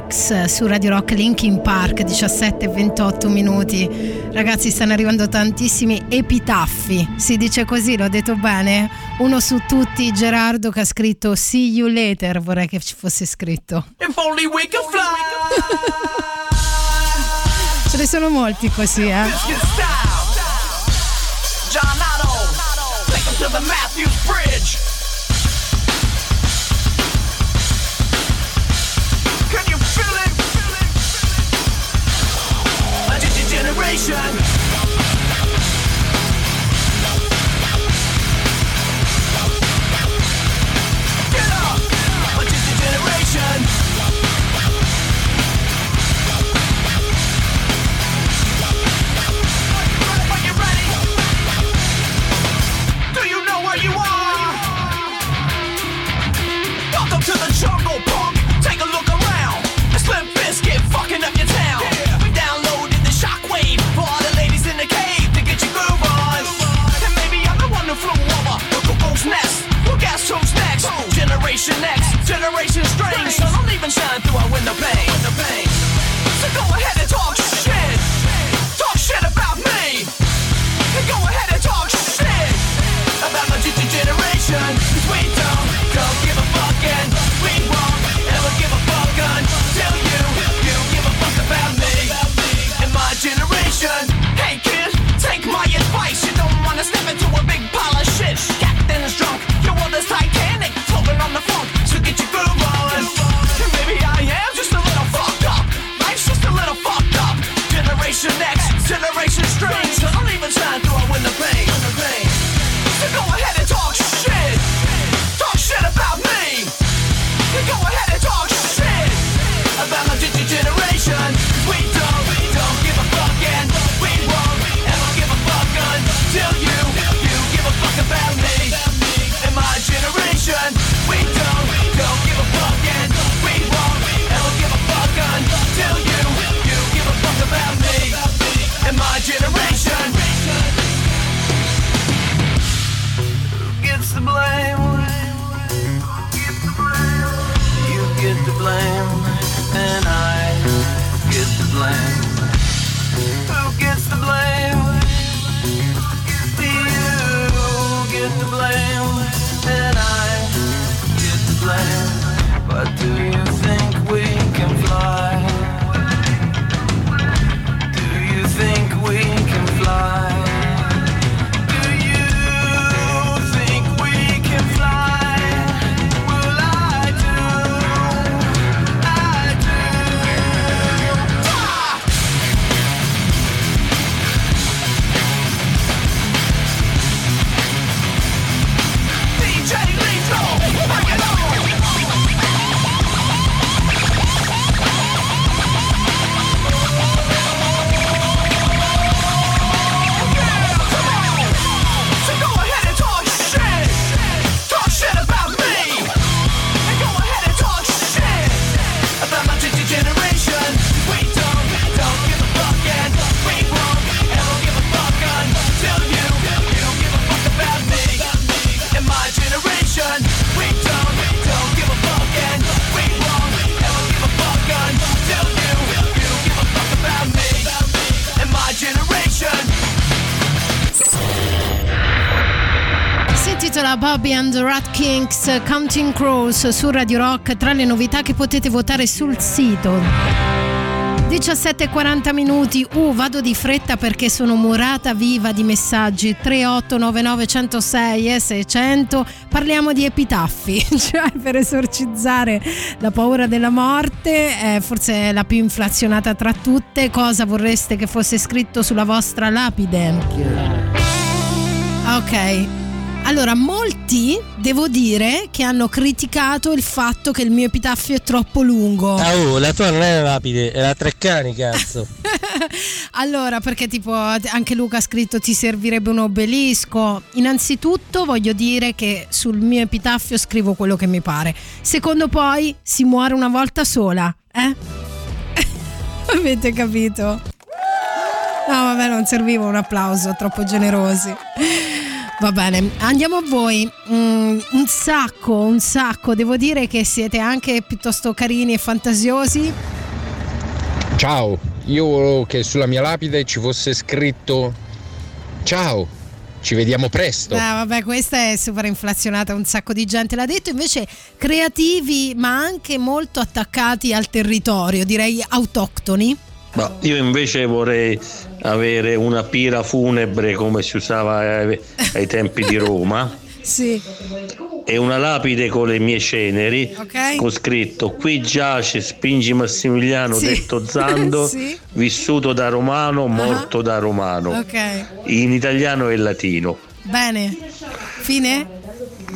Eh, su Radio Rock Linkin Park 17 e 28 minuti ragazzi stanno arrivando tantissimi epitaffi si dice così l'ho detto bene uno su tutti Gerardo che ha scritto see you later vorrei che ci fosse scritto If only we could fly. ce ne sono molti così eh. John Otto. Take him to the Matthews Bridge. Bobby and the Rat Kings, Counting Crows su Radio Rock tra le novità che potete votare sul sito. 17.40 minuti, uh vado di fretta perché sono murata viva di messaggi. 3899 106 e 600 parliamo di epitaffi cioè per esorcizzare la paura della morte eh, forse la più inflazionata tra tutte. Cosa vorreste che fosse scritto sulla vostra lapide? Ok allora, molti devo dire che hanno criticato il fatto che il mio epitaffio è troppo lungo. Ah, oh, la tua non è rapide, è la Treccani, cazzo. allora, perché tipo anche Luca ha scritto ti servirebbe un obelisco. Innanzitutto voglio dire che sul mio epitaffio scrivo quello che mi pare. Secondo poi si muore una volta sola, eh? Avete capito? No, vabbè, non serviva un applauso, troppo generosi. Va bene, andiamo a voi. Mm, un sacco, un sacco. Devo dire che siete anche piuttosto carini e fantasiosi. Ciao, io volevo che sulla mia lapide ci fosse scritto Ciao, ci vediamo presto. Eh, vabbè, questa è super inflazionata, un sacco di gente l'ha detto. Invece creativi, ma anche molto attaccati al territorio, direi autoctoni. Ma io invece vorrei avere una pira funebre come si usava ai, ai tempi di Roma Sì. e una lapide con le mie ceneri Ok. con scritto qui giace Spingi Massimiliano Sì. detto Zando Sì. vissuto da romano morto da romano Ok. in italiano e latino Bene. Fine?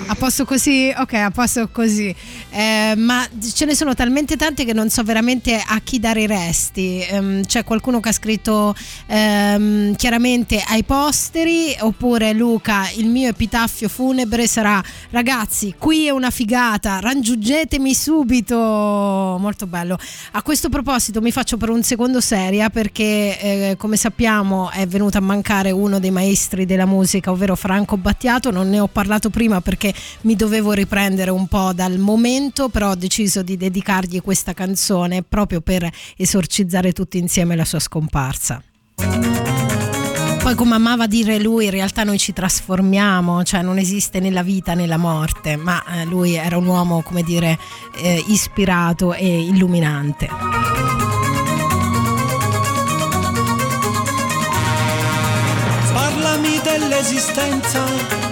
A posto così? Ok, a posto così. Eh, ma ce ne sono talmente tante che non so veramente a chi dare i resti. Ehm, c'è qualcuno che ha scritto ehm, chiaramente ai posteri, oppure Luca, il mio epitaffio funebre sarà ragazzi, qui è una figata, raggiungetemi subito. Molto bello. A questo proposito mi faccio per un secondo seria perché eh, come sappiamo è venuto a mancare uno dei maestri della musica, ovvero Franco Battiato. Non ne ho parlato prima perché mi dovevo riprendere un po' dal momento, però ho deciso di dedicargli questa canzone proprio per esorcizzare tutti insieme la sua scomparsa. Poi come amava dire lui, in realtà noi ci trasformiamo, cioè non esiste né la vita né la morte, ma eh, lui era un uomo, come dire, eh, ispirato e illuminante. Parlami dell'esistenza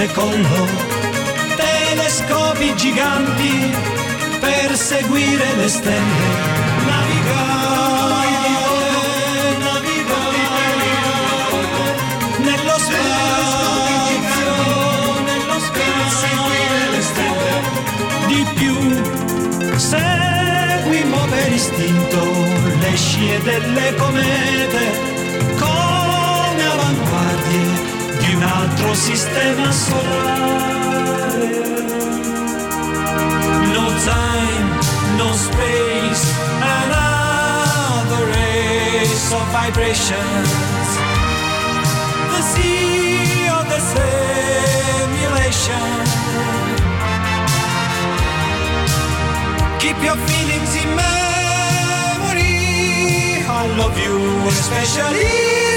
Decollo. Telescopi giganti per seguire le stelle. Navigare, navigare nello spazio, nello spazio. Di più, seguimmo per istinto le scie delle comete altro sistema solare. No time, no space, another race of vibrations. The sea of the simulation. Keep your feelings in memory. I love you, especially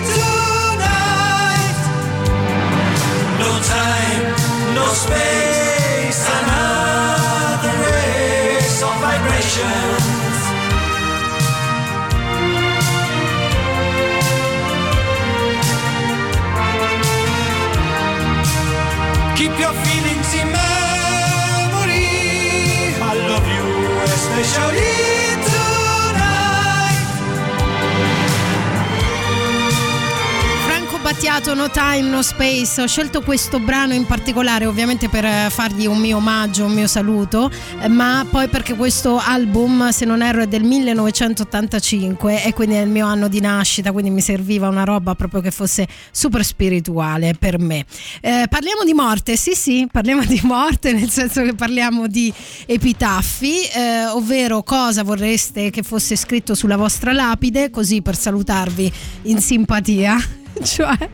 time, no space, another race of vibrations. Keep your feelings in Battiato, No Time, No Space. Ho scelto questo brano in particolare, ovviamente per eh, fargli un mio omaggio, un mio saluto, eh, ma poi perché questo album, se non erro, è del 1985 e quindi è il mio anno di nascita, quindi mi serviva una roba proprio che fosse super spirituale per me. Eh, parliamo di morte, sì, sì, parliamo di morte, nel senso che parliamo di epitaffi, eh, ovvero cosa vorreste che fosse scritto sulla vostra lapide, così per salutarvi in simpatia. Cioè,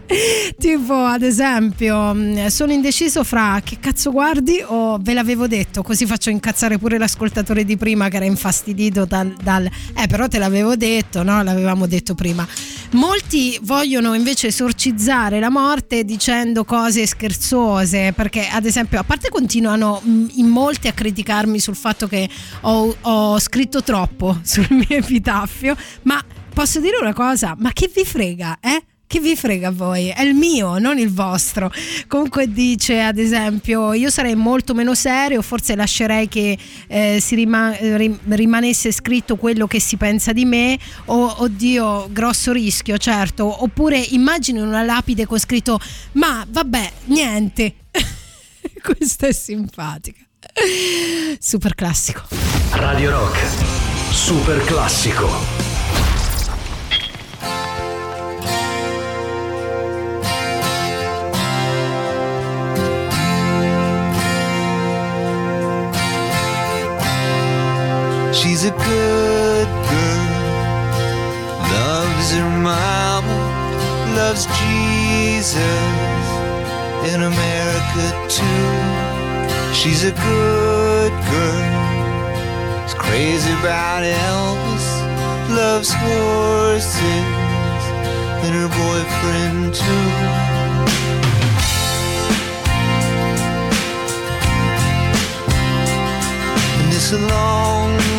tipo ad esempio, mh, sono indeciso fra che cazzo guardi o ve l'avevo detto, così faccio incazzare pure l'ascoltatore di prima che era infastidito dal, dal eh però te l'avevo detto, no? L'avevamo detto prima. Molti vogliono invece esorcizzare la morte dicendo cose scherzose, perché ad esempio, a parte continuano mh, in molti a criticarmi sul fatto che ho, ho scritto troppo sul mio epitaffio, ma posso dire una cosa, ma che vi frega, eh? Che vi frega voi? È il mio, non il vostro. Comunque dice, ad esempio, io sarei molto meno serio, forse lascerei che eh, si rima- rim- rimanesse scritto quello che si pensa di me, o oddio, grosso rischio, certo. Oppure immagini una lapide con scritto, ma vabbè, niente. Questa è simpatica. Super classico. Radio Rock, super classico. She's a good girl, loves her mama, loves Jesus. In America too. She's a good girl, is crazy about Elvis, loves horses. And her boyfriend too. It's a long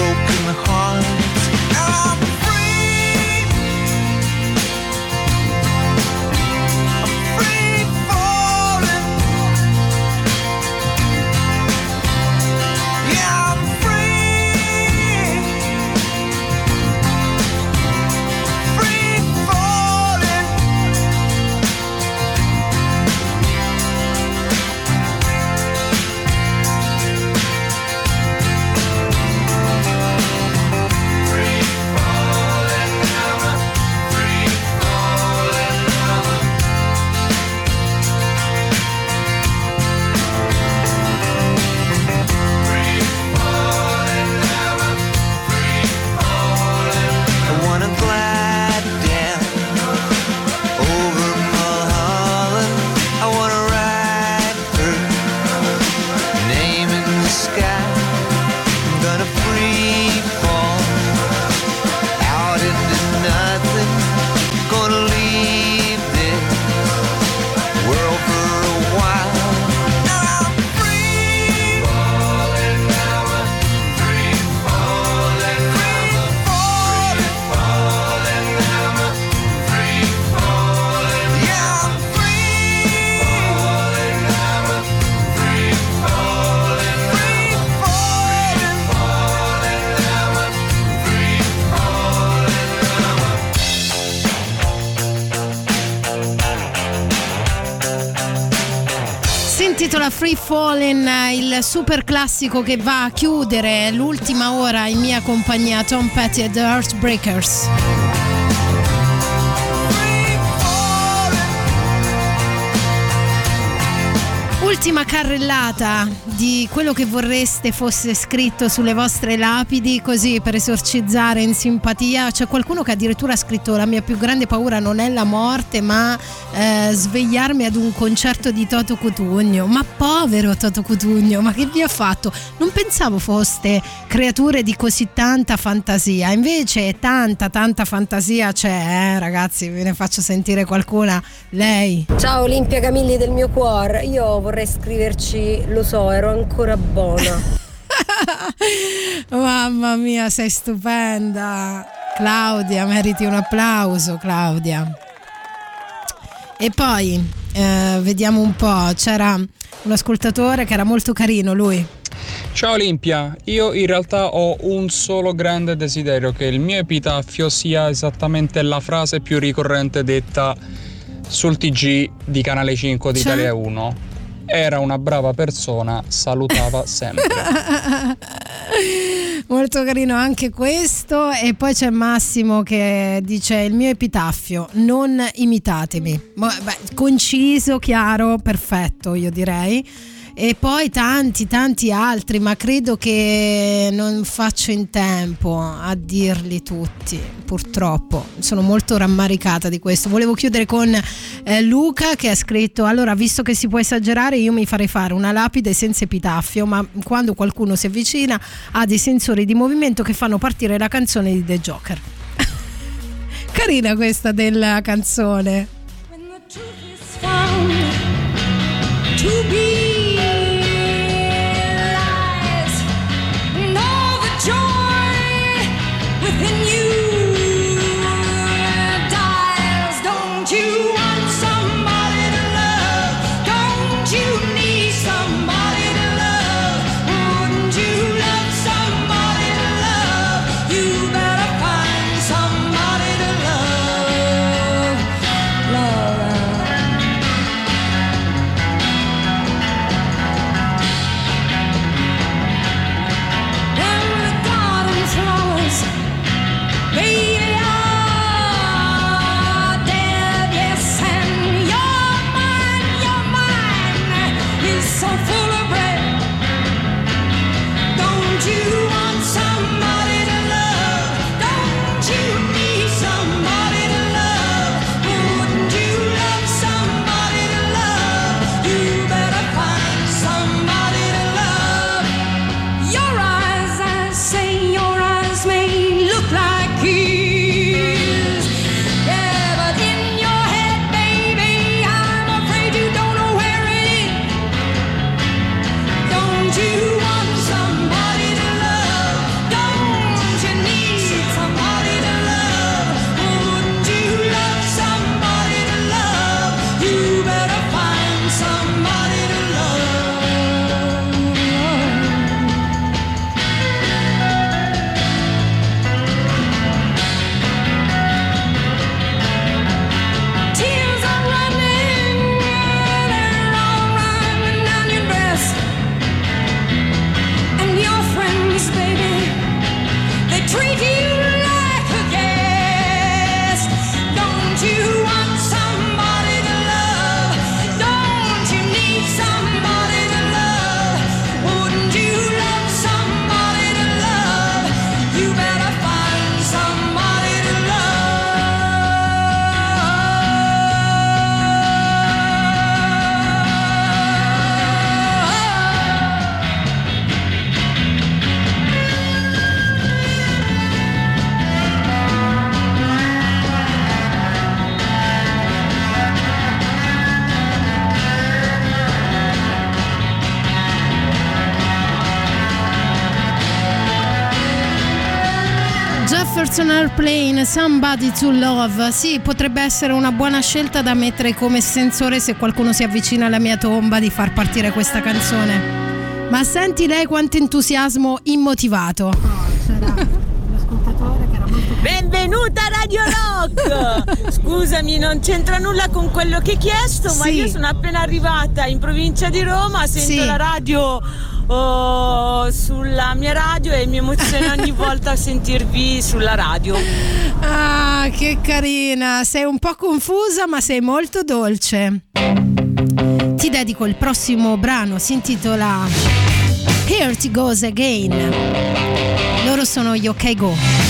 Broken Free Fallen, il super classico che va a chiudere l'ultima ora in mia compagnia, Tom Petty e The Heartbreakers. Ultima carrellata di quello che vorreste fosse scritto sulle vostre lapidi, così per esorcizzare in simpatia. C'è qualcuno che addirittura ha scritto: La mia più grande paura non è la morte, ma eh, svegliarmi ad un concerto di Toto Cutugno. Ma povero Toto Cutugno, ma che vi ha fatto? Non pensavo foste creature di così tanta fantasia. Invece, tanta, tanta fantasia c'è, eh, ragazzi. Ve ne faccio sentire qualcuna. Lei. Ciao Olimpia Camilli del mio cuore, io vorrei scriverci, lo so, ero ancora buona. Mamma mia, sei stupenda. Claudia, meriti un applauso, Claudia. E poi eh, vediamo un po', c'era un ascoltatore che era molto carino lui. Ciao Olimpia, io in realtà ho un solo grande desiderio, che il mio epitaffio sia esattamente la frase più ricorrente detta sul TG di Canale 5 di Cioè? Italia 1. Era una brava persona, salutava sempre. Molto carino anche questo e poi c'è Massimo che dice il mio epitaffio, non imitatemi. Beh, conciso, chiaro, perfetto io direi. E poi tanti, tanti altri, ma credo che non faccio in tempo a dirli tutti, purtroppo. Sono molto rammaricata di questo. Volevo chiudere con eh, Luca che ha scritto, allora visto che si può esagerare io mi farei fare una lapide senza epitaffio, ma quando qualcuno si avvicina ha dei sensori di movimento che fanno partire la canzone di The Joker. Carina questa della canzone. found to be Airplane Somebody to Love. Sì, potrebbe essere una buona scelta da mettere come sensore se qualcuno si avvicina alla mia tomba di far partire questa canzone. Ma senti lei quanto entusiasmo immotivato. Benvenuta Radio Rock! Scusami, non c'entra nulla con quello che hai chiesto, sì. ma io sono appena arrivata in provincia di Roma, sento sì. la radio oh, sulla mia radio e mi emoziona ogni volta a sentirvi sulla radio. Ah, che carina! Sei un po' confusa, ma sei molto dolce. Ti dedico il prossimo brano, si intitola Here It Goes Again. Loro sono gli OK Go.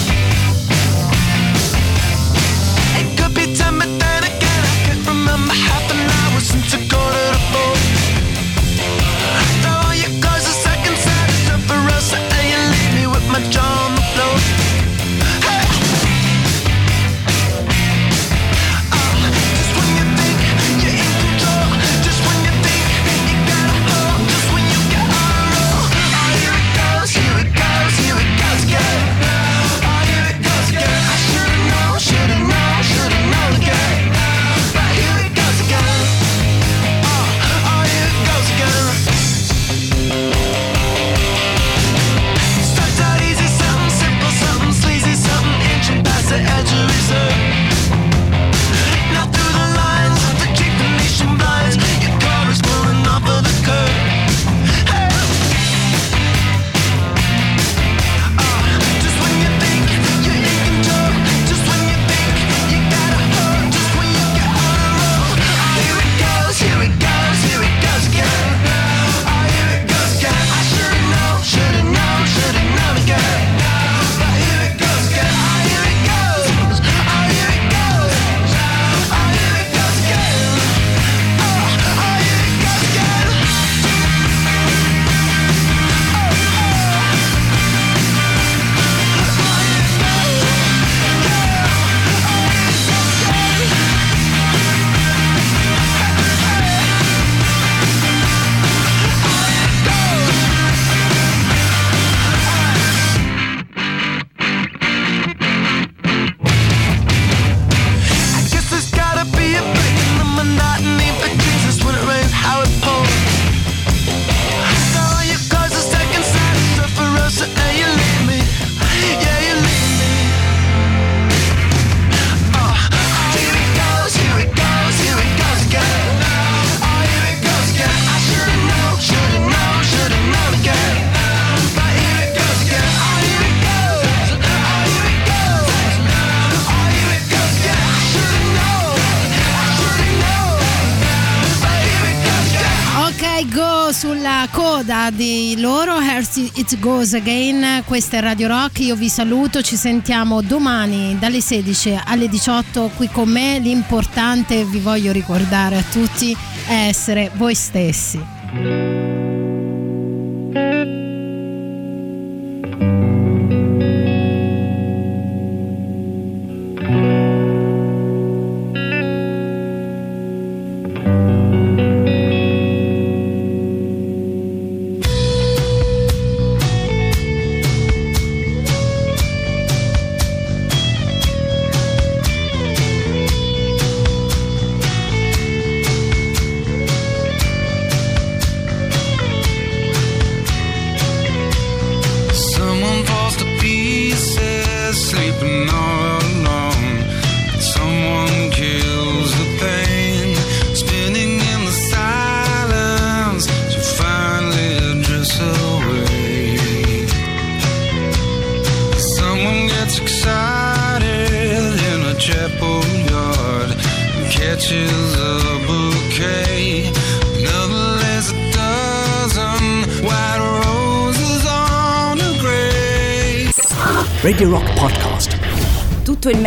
Birds Goes Again, questa è Radio Rock, io vi saluto, ci sentiamo domani dalle 16 alle 18 qui con me, l'importante vi voglio ricordare a tutti è essere voi stessi.